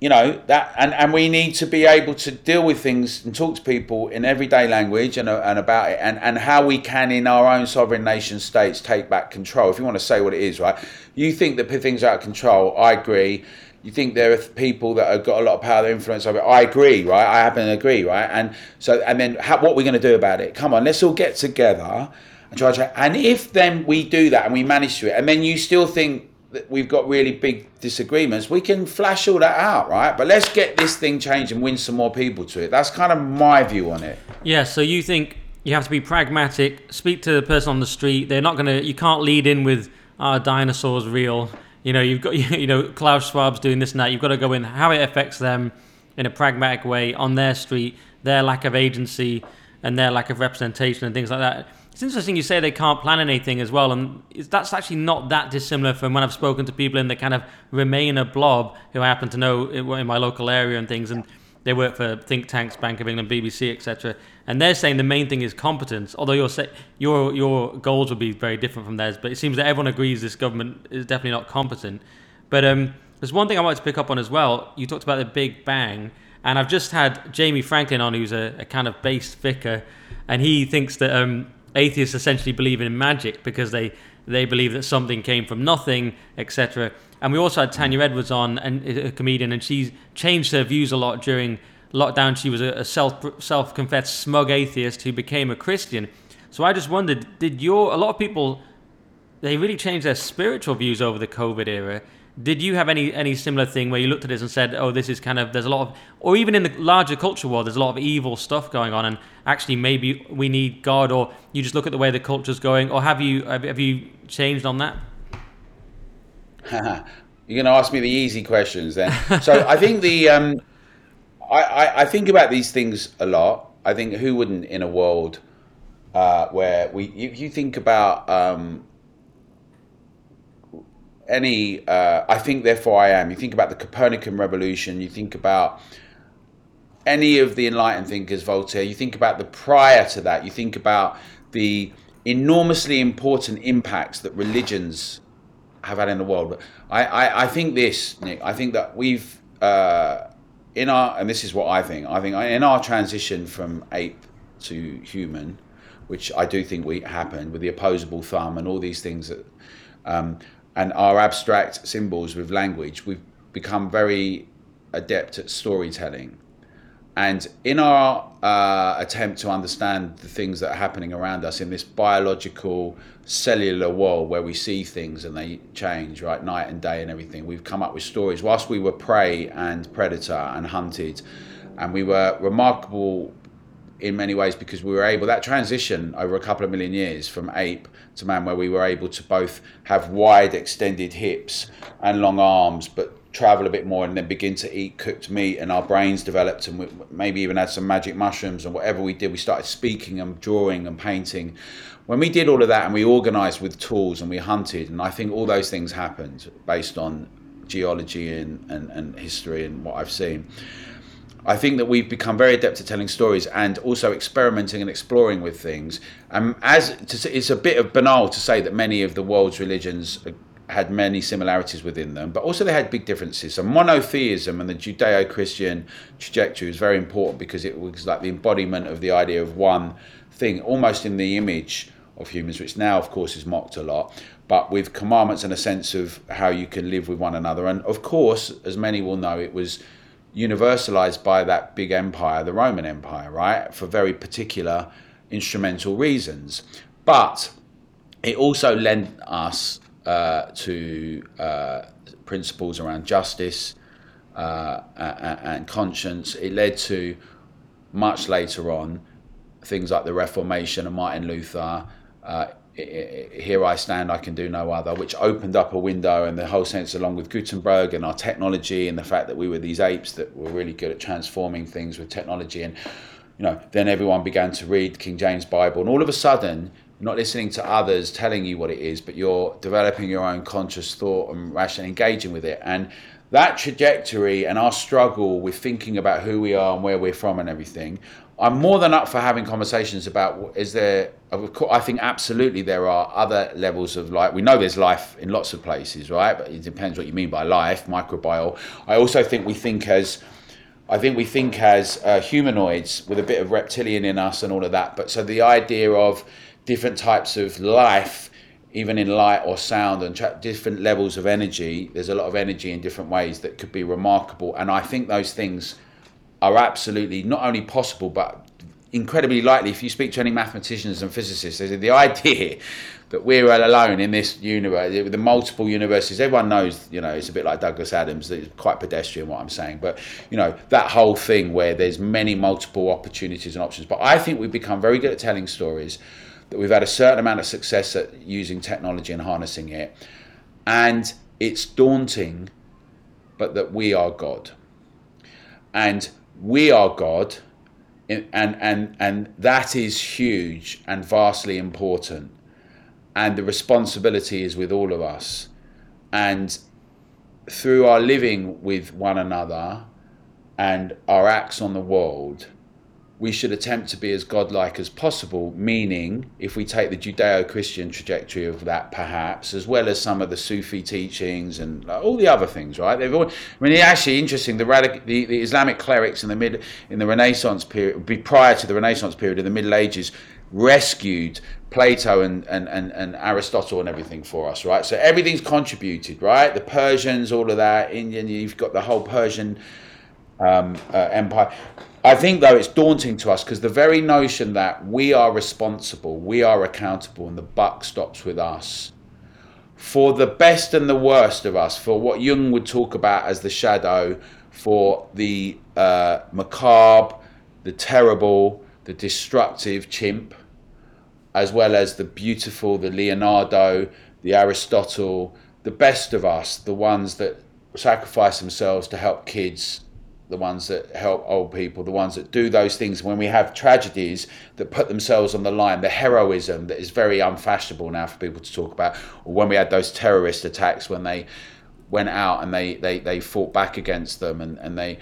you know that and, and we need to be able to deal with things and talk to people in everyday language and, and about it and, and how we can in our own sovereign nation states take back control. If you want to say what it is right you think that things are out of control i agree. You think there are people that have got a lot of power influence over it i agree right i happen to agree right and so and then how, what are we going to do about it? Come on let's all get together and try to and if then we do that and we manage to it and then you still think we've got really big disagreements, we can flash all that out, right? But let's get this thing changed and win some more people to it. That's kind of my view on it. Yeah, so you think you have to be pragmatic, speak to the person on the street. They're not going to, you can't lead in with, our oh, dinosaurs real. You know, you've got, you know, Klaus Schwab's doing this and that. You've got to go in how it affects them in a pragmatic way on their street, their lack of agency and their lack of representation and things like that it's interesting you say they can't plan anything as well, and that's actually not that dissimilar from when I've spoken to people in the kind of Remainer blob who I happen to know in my local area and things, and they work for think tanks, Bank of England, BBC, etc. And they're saying the main thing is competence. Although your your your goals would be very different from theirs, but it seems that everyone agrees this government is definitely not competent. But um, there's one thing I wanted to pick up on as well. You talked about the Big Bang, and I've just had Jamie Franklin on, who's a, a kind of based vicar, and he thinks that um, atheists essentially believe in magic because they they believe that something came from nothing, etc. And we also had Tanya mm. Edwards on, and a comedian, and she's changed her views a lot during lockdown. She was a self self confessed smug atheist who became a Christian. So I just wondered, did your a lot of people they really changed their spiritual views over the COVID era? Did you have any any similar thing where you looked at this and said, "Oh, this is kind of there's a lot of," or even in the larger culture world, there's a lot of evil stuff going on, and actually maybe we need God, or you just look at the way the culture's going, or have you have, you changed on that? You're going to ask me the easy questions then. so I think the um, I, I, I think about these things a lot. I think who wouldn't in a world uh, where we you, you think about um, any, uh, I think therefore I am. You think about the Copernican revolution, you think about any of the enlightened thinkers, Voltaire, you think about the prior to that, you think about the enormously important impacts that religions have had in the world. I, I, I think this, Nick, I think that we've, uh, in our, and this is what I think, I think in our transition from ape to human, which I do think we happened with the opposable thumb and all these things that um, and our abstract symbols with language, we've become very adept at storytelling. And in our uh, attempt to understand the things that are happening around us in this biological, cellular world where we see things and they change, right, night and day and everything, we've come up with stories. Whilst we were prey and predator and hunted, and we were remarkable in many ways because we were able that transition over a couple of million years from ape to man where we were able to both have wide extended hips and long arms but travel a bit more and then begin to eat cooked meat and our brains developed and we maybe even had some magic mushrooms and whatever we did we started speaking and drawing and painting. When we did all of that and we organized with tools and we hunted and i think all those things happened based on geology and, and, and history and what i've seen I think that we've become very adept at telling stories and also experimenting and exploring with things. Um, as to, it's a bit of banal to say that many of the world's religions had many similarities within them, but also they had big differences. So monotheism and the Judeo-Christian trajectory was very important because it was like the embodiment of the idea of one thing, almost in the image of humans, which now, of course, is mocked a lot, but with commandments and a sense of how you can live with one another. And of course, as many will know, it was universalized by that big empire, the Roman Empire, right, for very particular instrumental reasons. But it also lent us uh, to uh, principles around justice uh, and conscience. It led to much later on things like the Reformation and Martin Luther. Here I stand, I can do no other, which opened up a window and the whole sense, along with Gutenberg and our technology and the fact that we were these apes that were really good at transforming things with technology. And, you know, then everyone began to read King James Bible. And all of a sudden, not listening to others telling you what it is, but you're developing your own conscious thought and rational engaging with it. And that trajectory and our struggle with thinking about who we are and where we're from and everything, I'm more than up for having conversations about is there, I think absolutely there are other levels of life. We know there's life in lots of places, right? But it depends what you mean by life, microbiome. I also think we think as, I think we think as uh, humanoids with a bit of reptilian in us and all of that. But so the idea of, different types of life, even in light or sound, and tra- different levels of energy. There's a lot of energy in different ways that could be remarkable. And I think those things are absolutely not only possible, but incredibly likely. If you speak to any mathematicians and physicists, the idea that we're alone in this universe, the multiple universes. Everyone knows, you know, it's a bit like Douglas Adams. It's quite pedestrian what I'm saying, but you know that whole thing where there's many multiple opportunities and options. But I think we've become very good at telling stories that we've had a certain amount of success at using technology and harnessing it. And it's daunting, but that we are God. And we are God, and, and, and that is huge and vastly important. And the responsibility is with all of us. And through our living with one another and our acts on the world, we should attempt to be as godlike as possible, meaning, if we take the Judeo Christian trajectory of that, perhaps, as well as some of the Sufi teachings and all the other things, right? They've all, I mean, it's actually interesting. The, radic- the, the Islamic clerics in the mid in the Renaissance period, prior to the Renaissance period in the Middle Ages, rescued Plato and, and, and, and Aristotle and everything for us, right? So everything's contributed, right? The Persians, all of that, Indian, you've got the whole Persian um, uh, empire. I think, though, it's daunting to us because the very notion that we are responsible, we are accountable, and the buck stops with us. For the best and the worst of us, for what Jung would talk about as the shadow, for the uh, macabre, the terrible, the destructive chimp, as well as the beautiful, the Leonardo, the Aristotle, the best of us, the ones that sacrifice themselves to help kids the ones that help old people, the ones that do those things when we have tragedies that put themselves on the line, the heroism that is very unfashionable now for people to talk about, or when we had those terrorist attacks when they went out and they, they, they fought back against them and, and they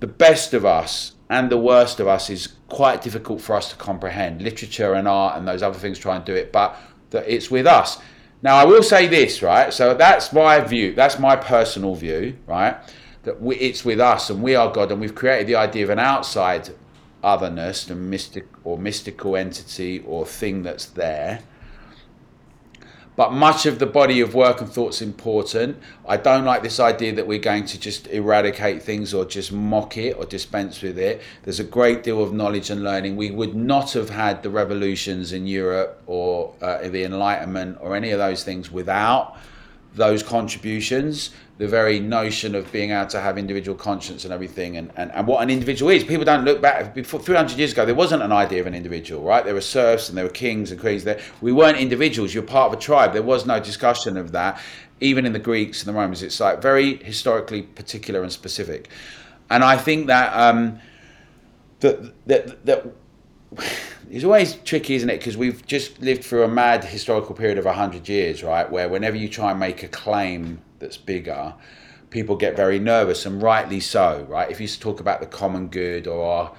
the best of us and the worst of us is quite difficult for us to comprehend. Literature and art and those other things try and do it, but that it's with us. Now I will say this, right? So that's my view, that's my personal view, right? That we, it's with us and we are God, and we've created the idea of an outside otherness, a mystic or mystical entity or thing that's there. But much of the body of work and thought's important. I don't like this idea that we're going to just eradicate things or just mock it or dispense with it. There's a great deal of knowledge and learning. We would not have had the revolutions in Europe or uh, the Enlightenment or any of those things without those contributions, the very notion of being able to have individual conscience and everything, and, and, and what an individual is. People don't look back. Before 300 years ago, there wasn't an idea of an individual, right? There were serfs and there were kings and queens. There, we weren't individuals. You're part of a tribe. There was no discussion of that. Even in the Greeks and the Romans, it's like very historically particular and specific. And I think that um, that that that it's always tricky, isn't it? Because we've just lived through a mad historical period of 100 years, right? Where whenever you try and make a claim that's bigger, people get very nervous, and rightly so, right? If you talk about the common good or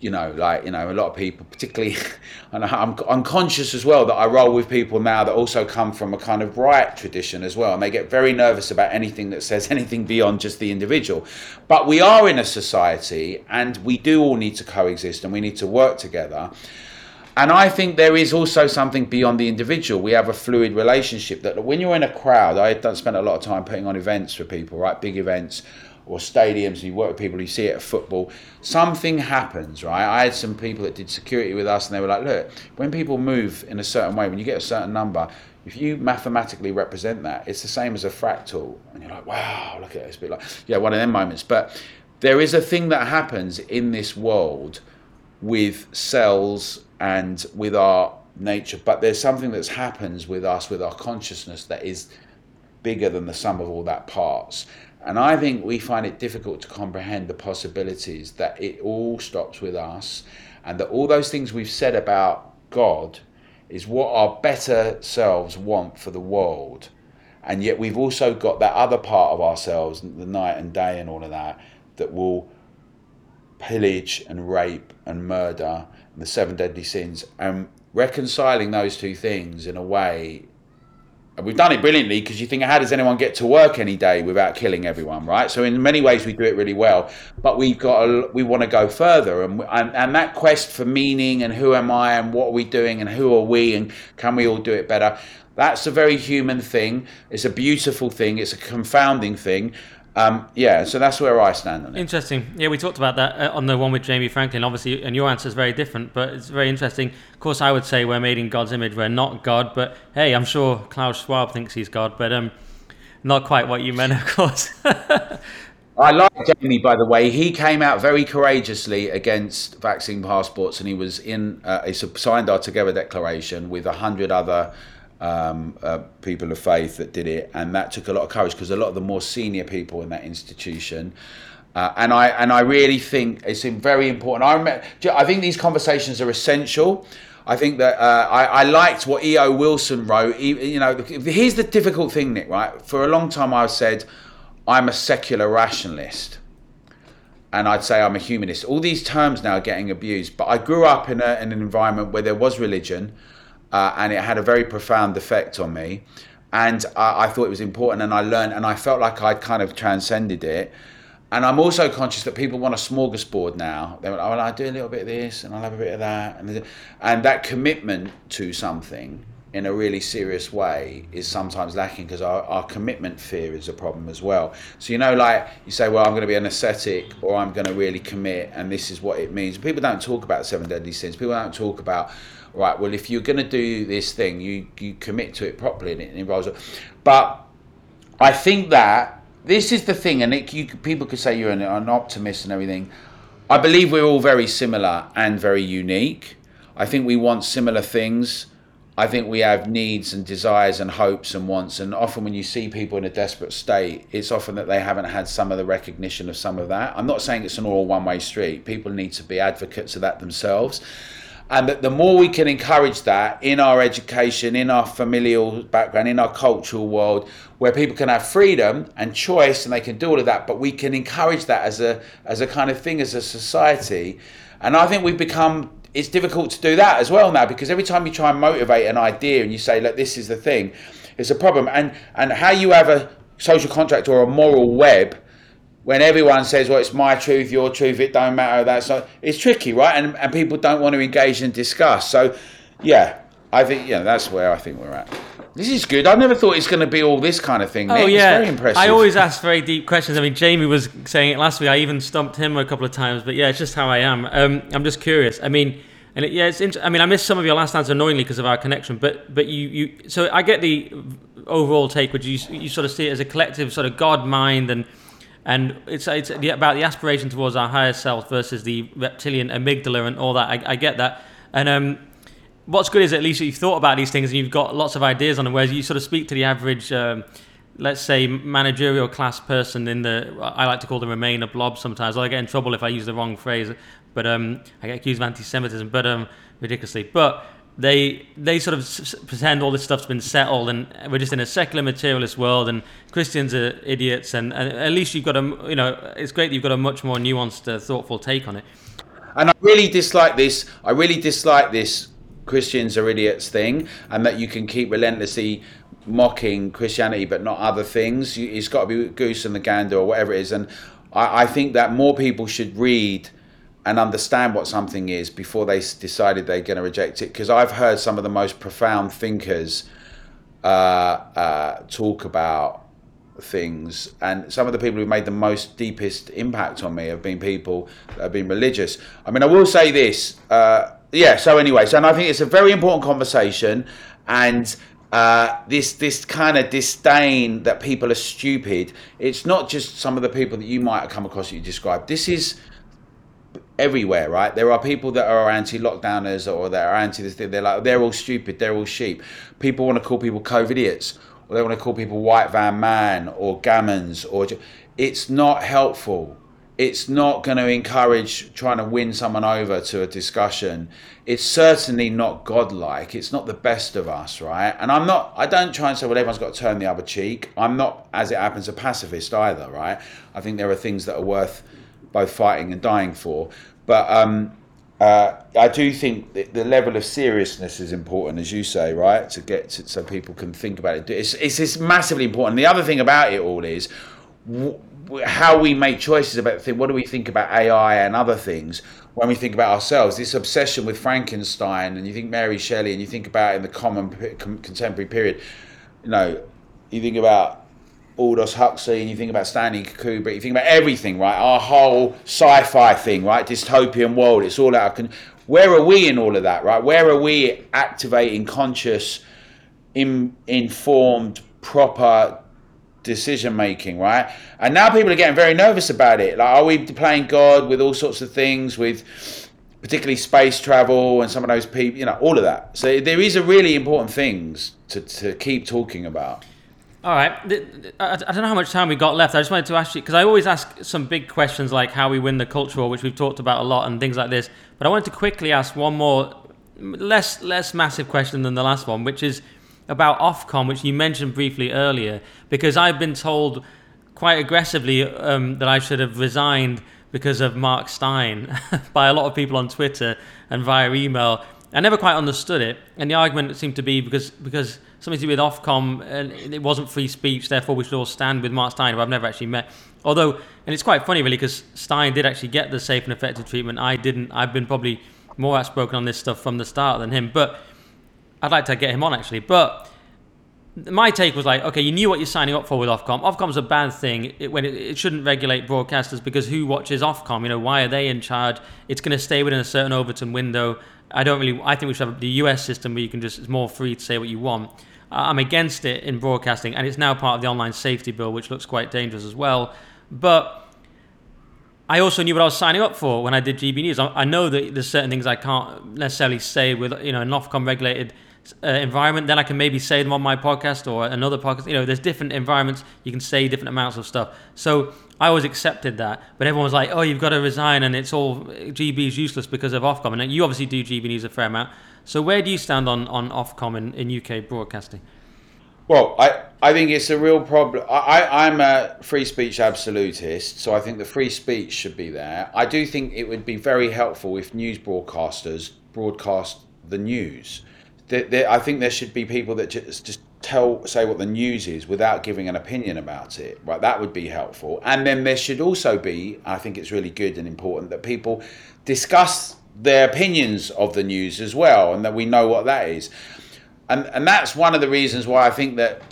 you know, like you know, a lot of people, particularly, and I'm, I'm conscious as well that I roll with people now that also come from a kind of right tradition as well, and they get very nervous about anything that says anything beyond just the individual. But we are in a society, and we do all need to coexist, and we need to work together. And I think there is also something beyond the individual. We have a fluid relationship that when you're in a crowd, I spend a lot of time putting on events for people, right? Big events or stadiums, you work with people, you see it at football, something happens, right? I had some people that did security with us, and they were like, look, when people move in a certain way, when you get a certain number, if you mathematically represent that, it's the same as a fractal. And you're like, wow, look at it. It's a bit like, yeah, one of them moments. But there is a thing that happens in this world with cells and with our nature, but there's something that happens with us, with our consciousness, that is bigger than the sum of all that parts. And I think we find it difficult to comprehend the possibilities that it all stops with us and that all those things we've said about God is what our better selves want for the world. And yet we've also got that other part of ourselves, the night and day and all of that, that will pillage and rape and murder and the seven deadly sins. And reconciling those two things in a way and we've done it brilliantly because you think, how does anyone get to work any day without killing everyone, right? So in many ways we do it really well, but we've got a, we want to go further, and, and and that quest for meaning and who am I and what are we doing and who are we and can we all do it better? That's a very human thing. It's a beautiful thing. It's a confounding thing. Um, yeah, so that's where I stand on it. Interesting. Yeah, we talked about that uh, on the one with Jamie Franklin, obviously, and your answer is very different, but it's very interesting. Of course, I would say we're made in God's image. We're not God, but hey, I'm sure Klaus Schwab thinks he's God, but um, not quite what you meant, of course. I like Jamie, by the way. He came out very courageously against vaccine passports, and he was in. Uh, he signed our Together Declaration with a hundred other um, uh, people of faith that did it, and that took a lot of courage because a lot of the more senior people in that institution. Uh, and I and I really think it's very important. I remember, I think these conversations are essential. I think that uh, I, I, liked what E.O. Wilson wrote. you know, here's the difficult thing, Nick. Right, for a long time I've said I'm a secular rationalist, and I'd say I'm a humanist. All these terms now are getting abused, but I grew up in, a, in an environment where there was religion uh, and it had a very profound effect on me. And I, I thought it was important, and I learned, and I felt like I'd kind of transcended it. And I'm also conscious that people want a smorgasbord now. They're like, oh, well, I do a little bit of this, and I'll have a bit of that, and and that commitment to something in a really serious way is sometimes lacking because our, our commitment fear is a problem as well. So, you know, like you say, well, I'm going to be an ascetic or I'm going to really commit and this is what it means. People don't talk about seven deadly sins. People don't talk about right, well, if you're going to do this thing, you, you commit to it properly and it involves it. But I think that this is the thing, and it, you, people could say you're an, an optimist and everything. I believe we're all very similar and very unique. I think we want similar things. I think we have needs and desires and hopes and wants. And often, when you see people in a desperate state, it's often that they haven't had some of the recognition of some of that. I'm not saying it's an all one way street. People need to be advocates of that themselves and that the more we can encourage that in our education, in our familial background, in our cultural world, where people can have freedom and choice and they can do all of that, but we can encourage that as a as a kind of thing as a society. And I think we've become it's difficult to do that as well now because every time you try and motivate an idea and you say, look, this is the thing, it's a problem. And and how you have a social contract or a moral web when everyone says, "Well, it's my truth, your truth, it don't matter," that's not. It's tricky, right? And and people don't want to engage and discuss. So, yeah, I think yeah, that's where I think we're at. This is good. I never thought it's going to be all this kind of thing. Oh Nick. yeah, very impressive. I always ask very deep questions. I mean, Jamie was saying it last week. I even stumped him a couple of times. But yeah, it's just how I am. Um, I'm just curious. I mean, and it, yeah, it's. Inter- I mean, I missed some of your last answer annoyingly because of our connection. But but you you. So I get the overall take? which you you sort of see it as a collective sort of God mind and and it's it's about the aspiration towards our higher self versus the reptilian amygdala and all that. I, I get that, and um, what's good is at least you've thought about these things and you've got lots of ideas on them. Whereas you sort of speak to the average. Um, let's say managerial class person in the I like to call the Remainer blob sometimes. I get in trouble if I use the wrong phrase, but um, I get accused of anti-Semitism, but um, ridiculously. But they they sort of s- pretend all this stuff's been settled, and we're just in a secular materialist world, and Christians are idiots, and, and at least you've got a you know it's great that you've got a much more nuanced, uh, thoughtful take on it. And I really dislike this. I really dislike this Christians are idiots thing, and that you can keep relentlessly mocking Christianity but not other things. You, it's got to be goose and the gander or whatever it is. And I, I think that more people should read and understand what something is before they decided they're going to reject it. Because I've heard some of the most profound thinkers uh, uh, talk about things, and some of the people who made the most deepest impact on me have been people that have been religious. I mean, I will say this. Uh, yeah. So anyway, so and I think it's a very important conversation, and uh, this this kind of disdain that people are stupid. It's not just some of the people that you might have come across that you described. This is everywhere, right? There are people that are anti-lockdowners or that are anti this. thing. They're like they're all stupid. They're all sheep. People want to call people COVID idiots, or they want to call people white van man or gammons, or it's not helpful. It's not going to encourage trying to win someone over to a discussion. It's certainly not godlike. It's not the best of us, right? And I'm not. I don't try and say, well, everyone's got to turn the other cheek. I'm not, as it happens, a pacifist either, right? I think there are things that are worth both fighting and dying for. But um, uh, I do think the level of seriousness is important, as you say, right? To get to, so people can think about it. It's, it's, it's massively important. The other thing about it all is how we make choices about thing. What do we think about AI and other things when we think about ourselves? This obsession with Frankenstein, and you think Mary Shelley, and you think about in the common contemporary period. You know, you think about Aldous Huxley, and you think about Stanley Kubrick, you think about everything, right? Our whole sci-fi thing, right? Dystopian world. It's all out. Of con- Where are we in all of that, right? Where are we activating conscious, in, informed, proper decision making, right? And now people are getting very nervous about it. Like, are we playing God with all sorts of things, with particularly space travel and some of those people, you know, all of that. So there is a really important things to, to keep talking about. All right. I don't know how much time we got left. I just wanted to ask you because I always ask some big questions like how we win the culture war, which we've talked about a lot, and things like this. But I wanted to quickly ask one more, less less massive question than the last one, which is about Ofcom, which you mentioned briefly earlier. Because I've been told quite aggressively um, that I should have resigned because of Mark Steyn by a lot of people on Twitter and via email. I never quite understood it, and the argument seemed to be because because something to do with Ofcom, and it wasn't free speech. Therefore, we should all stand with Mark Steyn, who I've never actually met. Although, and it's quite funny really, because Steyn did actually get the safe and effective treatment. I didn't. I've been probably more outspoken on this stuff from the start than him. But I'd like to get him on actually. But my take was like, okay, you knew what you're signing up for with Ofcom. Ofcom's a bad thing it, when it, it, shouldn't regulate broadcasters because who watches Ofcom? You know, why are they in charge? It's going to stay within a certain Overton window. I don't really. I think we should have the US system where you can just it's more free to say what you want. Uh, I'm against it in broadcasting, and it's now part of the online safety bill, which looks quite dangerous as well. But I also knew what I was signing up for when I did GB News. I, know that there's certain things I can't necessarily say with you know an Ofcom regulated uh, environment. Then I can maybe say them on my podcast or another podcast. You know, there's different environments you can say different amounts of stuff. So I always accepted that, but everyone was like, "Oh, you've got to resign, and it's all GB is useless because of Ofcom." And you obviously do GB News a fair amount. So where do you stand on, on Ofcom in, in UK broadcasting? Well, I, I think it's a real problem. I, I'm a free speech absolutist, so I think the free speech should be there. I do think it would be very helpful if news broadcasters broadcast the news. There, there, I think there should be people that just, just tell say what the news is without giving an opinion about it. Right, that would be helpful. And then there should also be, I think it's really good and important that people discuss their opinions of the news as well, and that we know what that is. And, and that's one of the reasons why I think that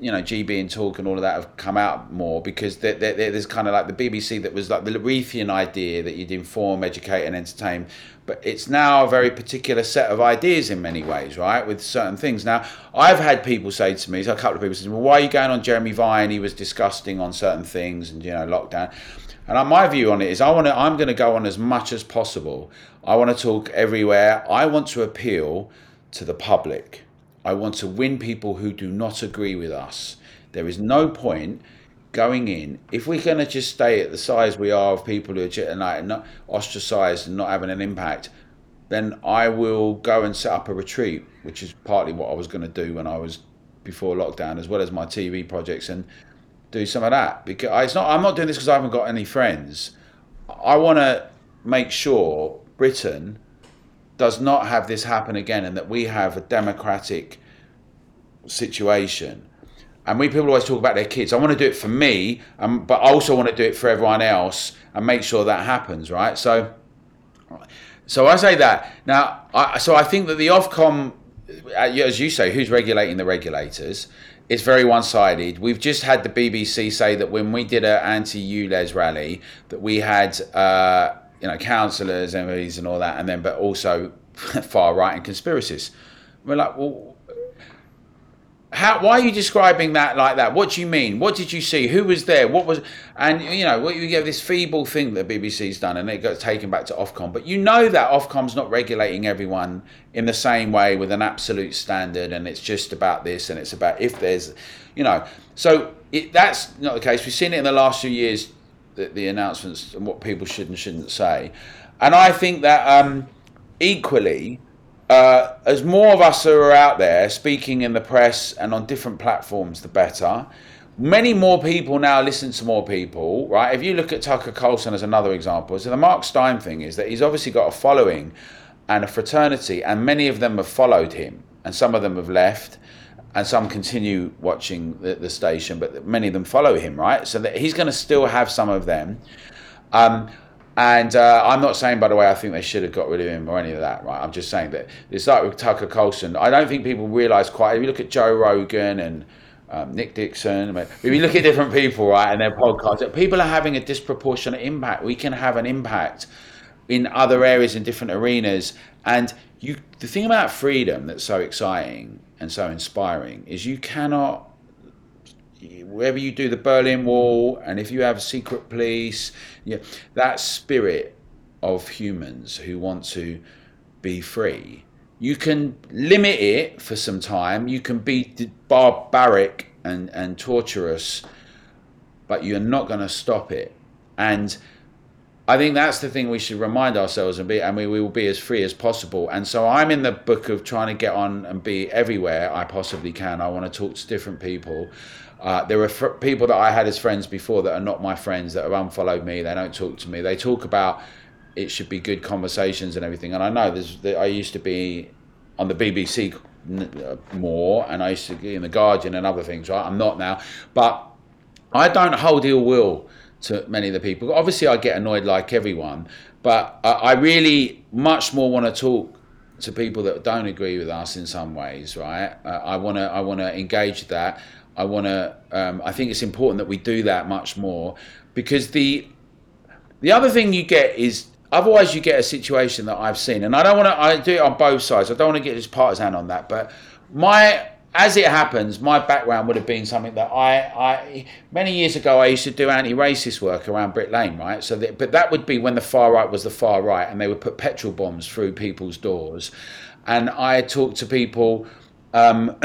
you know GB and Talk and all of that have come out more because there's kind of like the BBC that was like the Larethian idea that you'd inform, educate, and entertain. But it's now a very particular set of ideas in many ways, right? With certain things. Now, I've had people say to me, a couple of people said, "Well, why are you going on Jeremy Vine? He was disgusting on certain things, and you know, lockdown." And uh, my view on it is, I want to. I'm going to go on as much as possible. I want to talk everywhere. I want to appeal to the public. I want to win people who do not agree with us. There is no point going in if we're going to just stay at the size we are of people who are not ostracized and not having an impact. Then I will go and set up a retreat, which is partly what I was going to do when I was before lockdown, as well as my TV projects, and do some of that. Because it's not. I'm not doing this because I haven't got any friends. I want to make sure Britain does not have this happen again and that we have a democratic situation. And we people always talk about their kids. I want to do it for me, um, but I also want to do it for everyone else and make sure that happens, right? So, so I say that now. I, so I think that the Ofcom, uh, as you say, who's regulating the regulators? It's very one-sided. We've just had the BBC say that when we did an anti-ULEZ rally, that we had. Uh, you know, councillors, MPs, and all that, and then but also far right and conspiracies. We're like, well, how? Why are you describing that like that? What do you mean? What did you see? Who was there? What was? And you know, what you get this feeble thing that BBC's done, and it got taken back to Ofcom. But you know that Ofcom's not regulating everyone in the same way with an absolute standard, and it's just about this, and it's about if there's, you know, so it, that's not the case. We've seen it in the last few years the, the announcements and what people should and shouldn't say. And I think that um, equally, uh, as more of us are out there speaking in the press and on different platforms, the better. Many more people now listen to more people, right? If you look at Tucker Carlson as another example, so the Mark Steyn thing is that he's obviously got a following and a fraternity, and many of them have followed him, and some of them have left and some continue watching the, the station, but many of them follow him, right? So that he's going to still have some of them. Um, and uh, I'm not saying, by the way, I think they should have got rid of him or any of that, right? I'm just saying that it's like with Tucker Carlson. I don't think people realise quite. If you look at Joe Rogan and um, Nick Dixon, if you look at different people, right, and their podcasts, people are having a disproportionate impact. We can have an impact in other areas in different arenas, and you. The thing about freedom that's so exciting and so inspiring is you cannot wherever you do the Berlin Wall and if you have secret police, yeah, that spirit of humans who want to be free, you can limit it for some time. You can be barbaric and, and torturous, but you're not going to stop it. And I think that's the thing we should remind ourselves and be, and we, we will be as free as possible. And so I'm in the book of trying to get on and be everywhere I possibly can. I want to talk to different people. Uh, there are fr- people that I had as friends before that are not my friends that have unfollowed me. They don't talk to me. They talk about it should be good conversations and everything. And I know there's, I used to be on the BBC uh, more, and I used to be in the Guardian and other things. Right, I'm not now, but I don't hold ill will to many of the people. Obviously, I get annoyed like everyone, but I really much more want to talk to people that don't agree with us in some ways, right? Uh, I want to I want to engage that. I want to. Um, I think it's important that we do that much more because the the other thing you get is otherwise you get a situation that I've seen, and I don't want to. I do it on both sides. I don't want to get as partisan on that, but my as it happens, my background would have been something that I, I many years ago I used to do anti-racist work around Brick Lane, right? So, that, but that would be when the far right was the far right, and they would put petrol bombs through people's doors, and I talked to people um,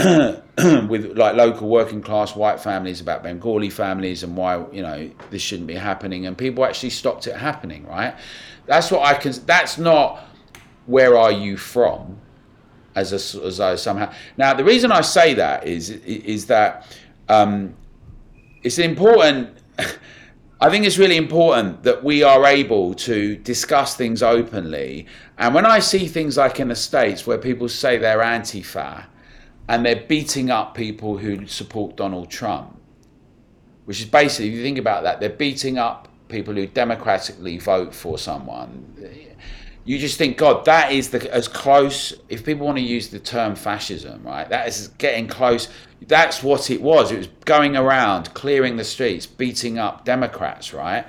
with like local working class white families about Bengali families and why you know this shouldn't be happening, and people actually stopped it happening, right? That's what I can. That's not where are you from as a, as a somehow. Now, the reason I say that is is that um, it's important. I think it's really important that we are able to discuss things openly. And when I see things like in the States where people say they're Antifa and they're beating up people who support Donald Trump, which is basically, if you think about that, they're beating up people who democratically vote for someone you just think, God, that is the as close. If people want to use the term fascism, right, that is getting close. That's what it was. It was going around, clearing the streets, beating up Democrats, right?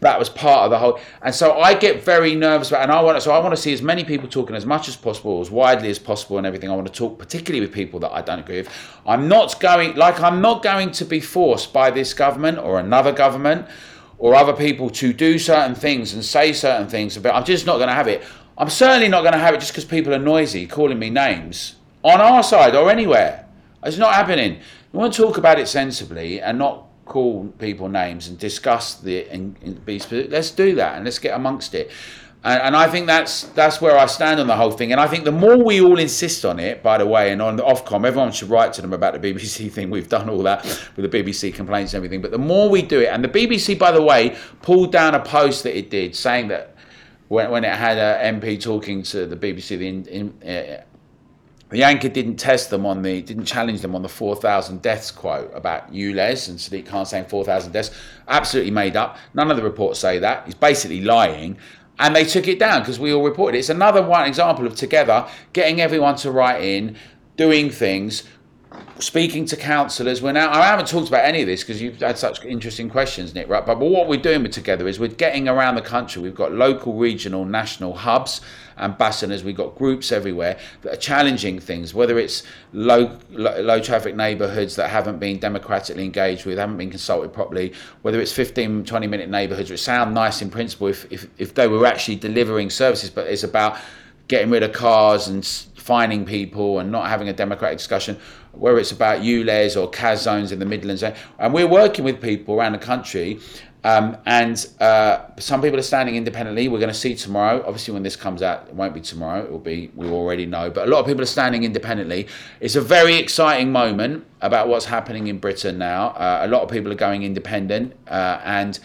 That was part of the whole. And so I get very nervous about, and I want. So I want to see as many people talking as much as possible, as widely as possible, and everything. I want to talk, particularly with people that I don't agree with. I'm not going like I'm not going to be forced by this government or another government or other people to do certain things and say certain things about I'm just not going to have it. I'm certainly not going to have it just because people are noisy calling me names on our side or anywhere. It's not happening. We want to talk about it sensibly and not call people names and discuss the and be let's do that and let's get amongst it. And, and, I think that's that's where I stand on the whole thing. And I think the more we all insist on it, by the way, and on the Ofcom, everyone should write to them about the BBC thing. We've done all that with the BBC complaints and everything. But the more we do it, and the BBC, by the way, pulled down a post that it did saying that when, when it had an MP talking to the BBC, the in, in, uh, the anchor didn't test them on the, didn't challenge them on the 4,000 deaths quote about ULEZ and Sadiq Khan saying 4,000 deaths. Absolutely made up. None of the reports say that. He's basically lying and they took it down because we all reported. It's another one example of together getting everyone to write in, doing things, speaking to councillors. We're now. I haven't talked about any of this because you've had such interesting questions, Nick. Right, but, but what we're doing together is we're getting around the country. We've got local, regional, national hubs ambassadors. We've got groups everywhere that are challenging things, whether it's low, low, low traffic neighbourhoods that haven't been democratically engaged with, haven't been consulted properly, whether it's 15, 20 minute neighbourhoods which sound nice in principle if, if, if they were actually delivering services, but it's about getting rid of cars and fining people and not having a democratic discussion, whether it's about ULEZ or CAZ zones in the Midlands. And we're working with people around the country um, and uh, some people are standing independently. We're going to see tomorrow. Obviously, when this comes out, it won't be tomorrow. It will be, we already know. But a lot of people are standing independently. It's a very exciting moment about what's happening in Britain now. Uh, a lot of people are going independent. Uh, and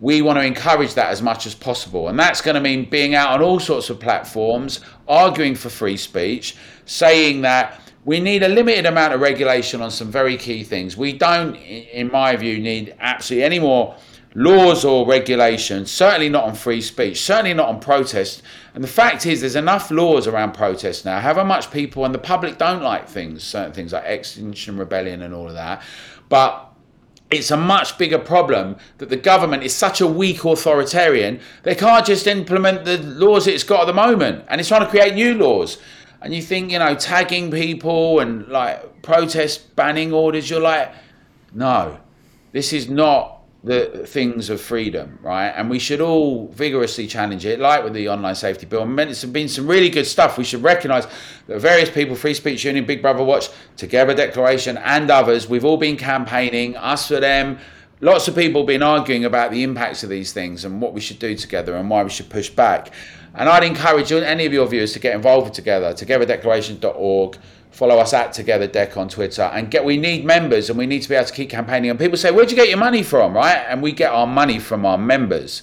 we want to encourage that as much as possible. And that's going to mean being out on all sorts of platforms, arguing for free speech, saying that we need a limited amount of regulation on some very key things. We don't, in my view, need absolutely any more laws or regulations, certainly not on free speech, certainly not on protest. And the fact is, there's enough laws around protest now. However much people and the public don't like things, certain things like Extinction Rebellion and all of that, but it's a much bigger problem that the government is such a weak authoritarian they can't just implement the laws it's got at the moment and it's trying to create new laws and you think you know tagging people and like protest banning orders you're like no this is not the things of freedom, right? And we should all vigorously challenge it, like with the online safety bill. And it's been some really good stuff. We should recognise that various people, Free Speech Union, Big Brother Watch, Together Declaration, and others, we've all been campaigning, us for them. Lots of people have been arguing about the impacts of these things and what we should do together and why we should push back. And I'd encourage any of your viewers to get involved with Together, togetherdeclaration.org follow us at Together Dec on Twitter. And get we need members and we need to be able to keep campaigning. And people say where'd you get your money from? Right? And we get our money from our members.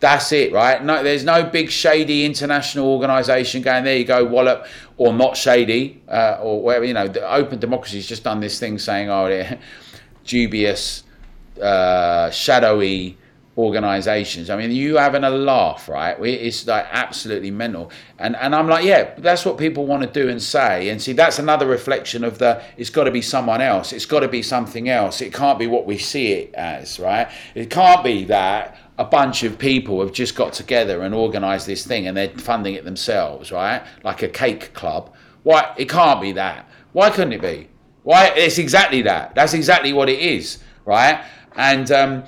That's it right? No there's no big shady international organization going there you go wallop or not shady uh, or whatever. You know the open democracy's just done this thing saying oh dubious uh, shadowy organizations. I mean, you having a laugh, right? It's like absolutely mental. And and I'm like, yeah, that's what people want to do and say. And see, that's another reflection of the. It's got to be someone else. It's got to be something else. It can't be what we see it as, right? It can't be that a bunch of people have just got together and organised this thing and they're funding it themselves, right? Like a cake club. Why? It can't be that. Why couldn't it be? Why? It's exactly that. That's exactly what it is, right? And um,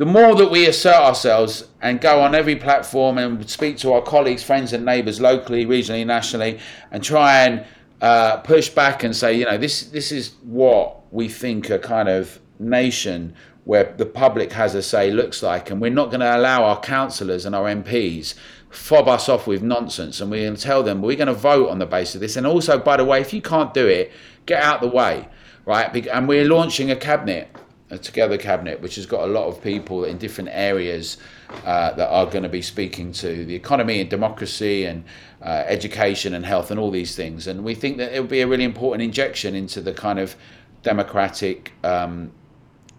the more that we assert ourselves and go on every platform and speak to our colleagues, friends, and neighbours locally, regionally, nationally, and try and uh, push back and say, you know, this this is what we think a kind of nation where the public has a say looks like, and we're not going to allow our councillors and our MPs fob us off with nonsense, and we're going to tell them we're going to vote on the basis of this. And also, by the way, if you can't do it, get out the way, right? And we're launching a cabinet a Together cabinet, which has got a lot of people in different areas uh, that are going to be speaking to the economy and democracy and uh, education and health and all these things. And we think that it will be a really important injection into the kind of democratic um,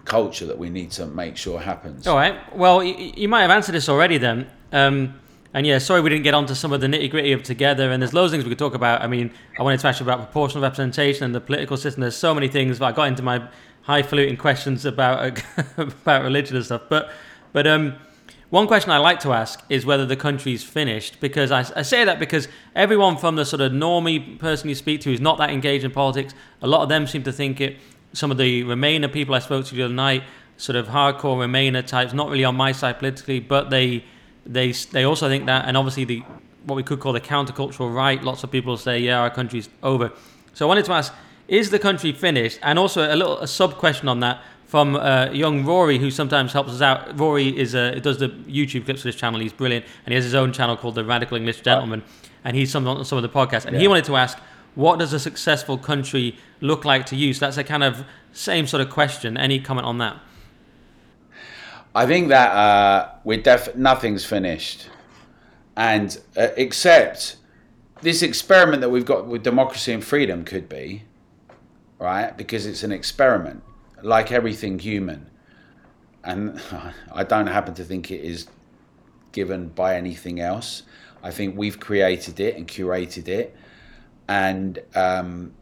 culture that we need to make sure happens. All right. Well, you, might have answered this already then. Um, and yeah, sorry we didn't get onto some of the nitty gritty of together. And there's loads of things we could talk about. I mean, I wanted to ask you about proportional representation and the political system. There's so many things. But I got into my highfalutin questions about about religion and stuff. But but um, one question I like to ask is whether the country's finished. Because I, I say that because everyone from the sort of normie person you speak to who's not that engaged in politics, a lot of them seem to think it. Some of the Remainer people I spoke to the other night, sort of hardcore Remainer types, not really on my side politically, but they they they also think that, and obviously the what we could call the countercultural right. Lots of people say, yeah, our country's over. So I wanted to ask, is the country finished? And also a little a sub question on that from uh, young Rory, who sometimes helps us out. Rory is uh, does the YouTube clips for this channel. He's brilliant, and he has his own channel called the Radical English Gentleman, and he's some on some of the podcasts. And yeah. he wanted to ask, what does a successful country look like to you? So that's a kind of same sort of question. Any comment on that? I think that uh, we're def- nothing's finished, and uh, except this experiment that we've got with democracy and freedom could be, right? Because it's an experiment, like everything human, and I don't happen to think it is given by anything else. I think we've created it and curated it, and um,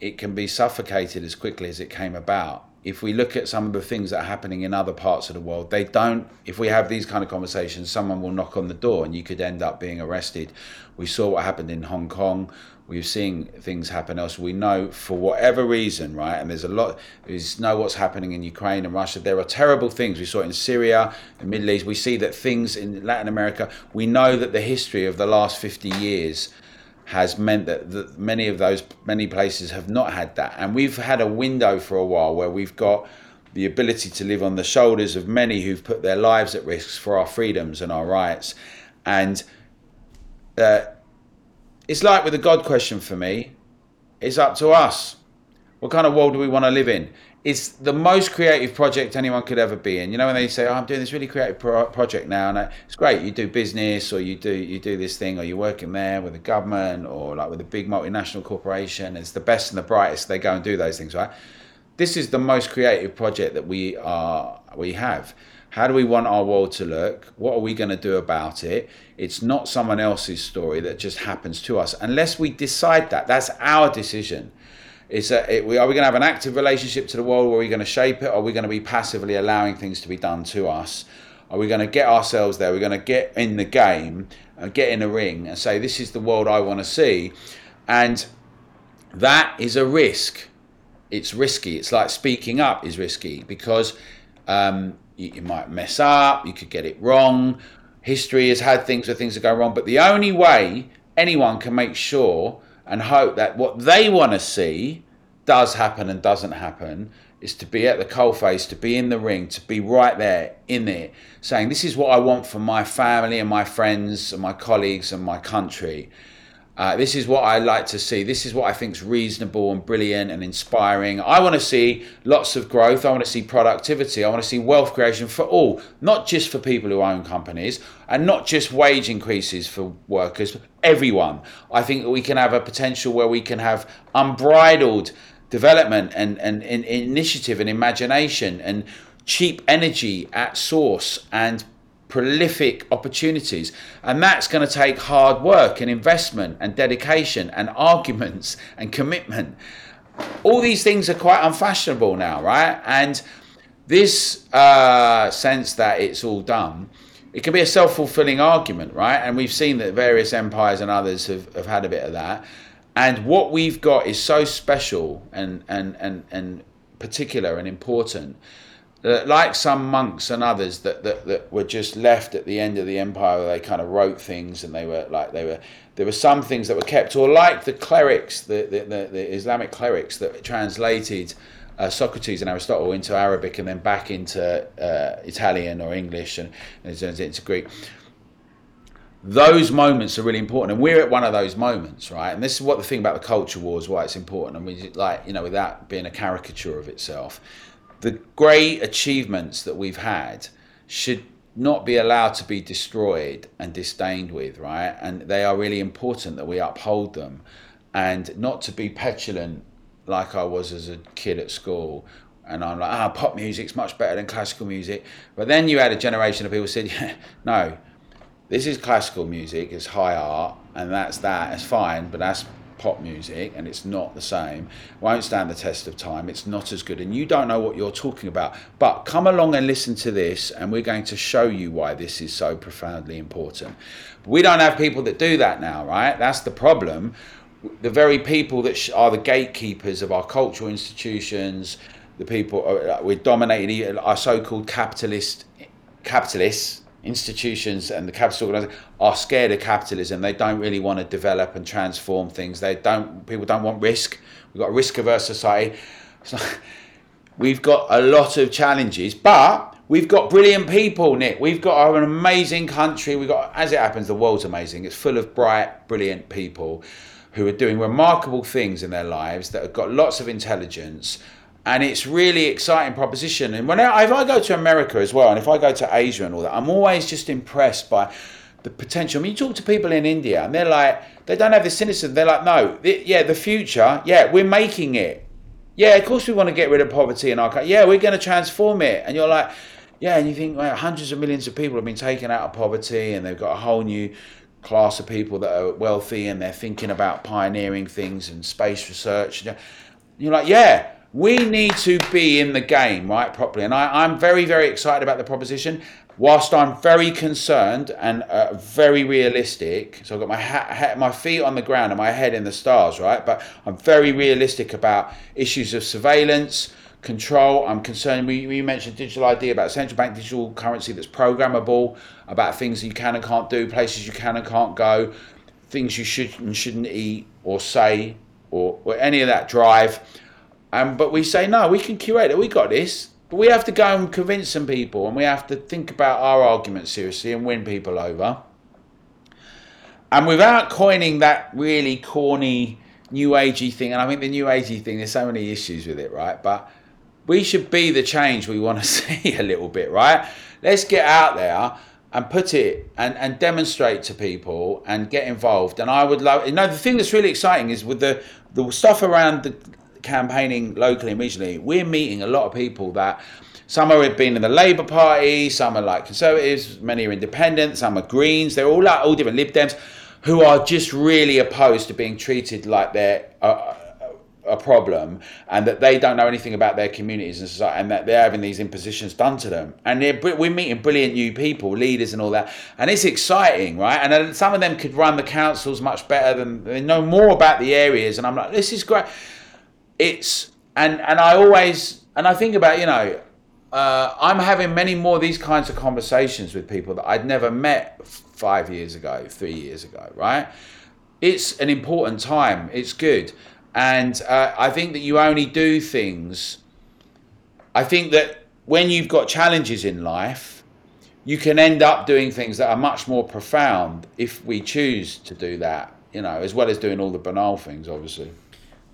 it can be suffocated as quickly as it came about if we look at some of the things that are happening in other parts of the world, they don't. If we have these kind of conversations, someone will knock on the door and you could end up being arrested. We saw what happened in Hong Kong. We've seen things happen else. We know for whatever reason, right? And there's a lot. We know what's happening in Ukraine and Russia. There are terrible things. We saw it in Syria, the Middle East. We see that things in Latin America. We know that the history of the last 50 years has meant that, that many of those many places have not had that and we've had a window for a while where we've got the ability to live on the shoulders of many who've put their lives at risk for our freedoms and our rights and uh, it's like with the god question for me it's up to us what kind of world do we want to live in it's the most creative project anyone could ever be in. You know, when they say, "Oh, I'm doing this really creative pro- project now," and it's great. You do business, or you do you do this thing, or you're working there with the government, or like with a big multinational corporation. It's the best and the brightest. They go and do those things, right? This is the most creative project that we are we have. How do we want our world to look? What are we going to do about it? It's not someone else's story that just happens to us, unless we decide that. That's our decision is that it, we, are we going to have an active relationship to the world? Or are we going to shape it? Or are we going to be passively allowing things to be done to us? Are we going to get ourselves there? We're going to get in the game and get in a ring and say, this is the world I want to see. And that is a risk. It's risky. It's like speaking up is risky because um, you, you might mess up, you could get it wrong. History has had things where things have gone wrong. But the only way anyone can make sure and hope that what they want to see does happen and doesn't happen is to be at the coalface, to be in the ring, to be right there in it, saying, This is what I want for my family and my friends and my colleagues and my country. Uh, this is what I like to see. This is what I think is reasonable and brilliant and inspiring. I want to see lots of growth. I want to see productivity. I want to see wealth creation for all, not just for people who own companies and not just wage increases for workers, everyone. I think that we can have a potential where we can have unbridled development and, and, and initiative and imagination and cheap energy at source and prolific opportunities. And that's going to take hard work and investment and dedication and arguments and commitment. All these things are quite unfashionable now, right? And this uh, sense that it's all done, it can be a self fulfilling argument, right? And we've seen that various empires and others have, have had a bit of that. And what we've got is so special and, and, and, and particular and important like some monks and others that, that, that were just left at the end of the empire where they kind of wrote things and they were like they were there were some things that were kept or like the clerics the, the, the, the islamic clerics that translated uh, Socrates and Aristotle into Arabic and then back into uh, Italian or English and, and into Greek. Those moments are really important, and we're at one of those moments, right? And this is what the thing about the culture wars, why it's important, and we like you know without being a caricature of itself the great achievements that we've had should not be allowed to be destroyed and disdained with, right? And they are really important that we uphold them and not to be petulant like I was as a kid at school. And I'm like, ah, oh, pop music's much better than classical music. But then you had a generation of people said, yeah, no, this is classical music, it's high art, and that's that. It's fine, but that's pop music and it's not the same won't stand the test of time it's not as good and you don't know what you're talking about. But come along and listen to this and we're going to show you why this is so profoundly important. We don't have people that do that now right? That's the problem. The very people that are the gatekeepers of our cultural institutions the people uh, we're dominating our so-called capitalist capitalists institutions and the capitalist organizations are scared of capitalism. They don't really want to develop and transform things. They don't. People don't want risk. We've got a risk averse society. So we've got a lot of challenges, but we've got brilliant people, Nick. We've got an amazing country. We've got, as it happens, the world's amazing. It's full of bright, brilliant people who are doing remarkable things in their lives that have got lots of intelligence and it's really exciting proposition. And when I, if I go to America as well, and if I go to Asia and all that, I'm always just impressed by the potential. I mean, you talk to people in India, and they're like, they don't have the cynicism. They're like, no, the, yeah, the future, yeah, we're making it. Yeah, of course we want to get rid of poverty in our country. Yeah, we're going to transform it. And you're like, yeah, and you think well, hundreds of millions of people have been taken out of poverty, and they've got a whole new class of people that are wealthy, and they're thinking about pioneering things and space research. You're like, yeah we need to be in the game, right, properly. And I, am very, very excited about the proposition. Whilst I'm very concerned and uh, very realistic, so I've got my ha- ha- my feet on the ground and my head in the stars, right? But I'm very realistic about issues of surveillance, control. I'm concerned. We, we mentioned digital ID about central bank digital currency that's programmable, about things you can and can't do, places you can and can't go, things you should and shouldn't eat or say, or, or any of that drive. Um, but we say, no, we can curate it. We got this. But we have to go and convince some people and we have to think about our argument seriously and win people over. And without coining that really corny new agey thing, and I think the new agey thing, there's so many issues with it, right? But we should be the change we want to see a little bit, right? Let's get out there and put it and, and demonstrate to people and get involved. And I would love, you know, the thing that's really exciting is with the, the stuff around the campaigning locally and regionally, we're meeting a lot of people that some have been in the Labour Party, some are like Conservatives, many are independent, some are Greens. They're all like all different Lib Dems who are just really opposed to being treated like they're a, a problem and that they don't know anything about their communities and society and that they're having these impositions done to them. And we're meeting brilliant new people, leaders and all that. And it's exciting, right? And some of them could run the councils much better than they know more about the areas. And I'm like, this is great it's and and I always and I think about you know uh, I'm having many more of these kinds of conversations with people that I'd never met five years ago, three years ago, right? It's an important time. It's good, and uh, I think that you only do things. I think that when you've got challenges in life, you can end up doing things that are much more profound if we choose to do that. You know, as well as doing all the banal things, obviously.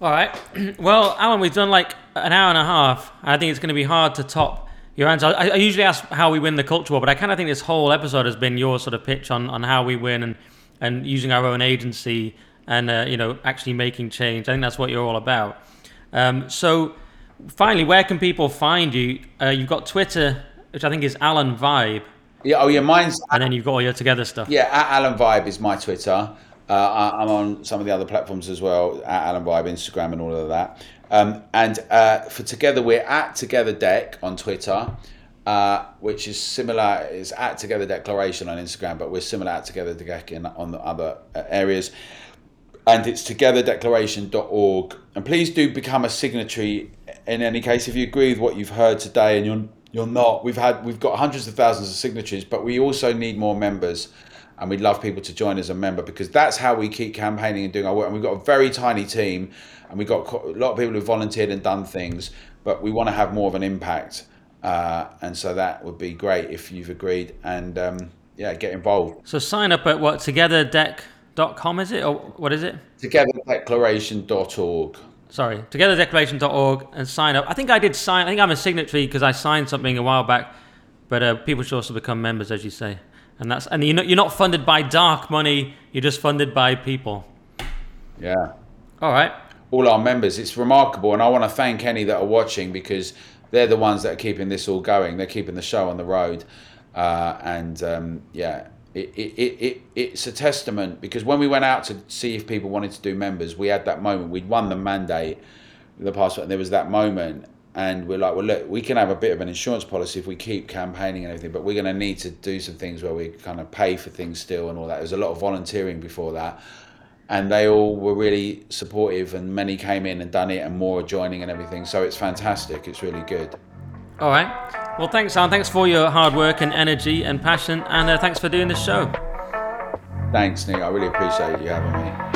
All right. Well, Alan, we've done like an hour and a half. I think it's going to be hard to top your answer. I, I usually ask how we win the culture war, but I kind of think this whole episode has been your sort of pitch on, on how we win and, and using our own agency and uh, you know actually making change. I think that's what you're all about. Um, so, finally, where can people find you? Uh, you've got Twitter, which I think is Alan Vibe. Yeah. Oh, yeah. Mine's. And then you've got all your together stuff. Yeah. At Alan Vibe is my Twitter. Uh, I'm on some of the other platforms as well, at Alan Vibe, Instagram, and all of that. Um, and uh, for Together, we're at Together Dec on Twitter, uh, which is similar, is at Together Declaration on Instagram, but we're similar at Together Dec in, on the other uh, areas. And it's togetherdeclaration.org. And please do become a signatory in any case if you agree with what you've heard today and you're you're not. We've had we've got hundreds of thousands of signatures, but we also need more members and we'd love people to join as a member because that's how we keep campaigning and doing our work. And we've got a very tiny team, and we've got a lot of people who've volunteered and done things, but we want to have more of an impact. Uh, and so that would be great if you've agreed and um, yeah, get involved. So sign up at what togetherdec.com is it or what is it? Togetherdeclaration.org. Sorry, togetherdeclaration.org and sign up. I think I did sign. I think I'm a signatory because I signed something a while back, but uh, people should also become members, as you say and that's and you're not, you're not funded by dark money. You're just funded by people. Yeah. All right. All our members. It's remarkable, and I want to thank any that are watching because they're the ones that are keeping this all going. They're keeping the show on the road, uh, and um, yeah, it, it, it, it, it's a testament because when we went out to see if people wanted to do members, we had that moment. We'd won the mandate, the passport, and there was that moment. And we're like, well, look, we can have a bit of an insurance policy if we keep campaigning and everything, but we're going to need to do some things where we kind of pay for things still and all that. There's a lot of volunteering before that. And they all were really supportive, and many came in and done it, and more are joining and everything. So it's fantastic. It's really good. All right. Well, thanks, Alan. Thanks for your hard work and energy and passion, and uh, thanks for doing this show. Thanks, Nick. I really appreciate you having me.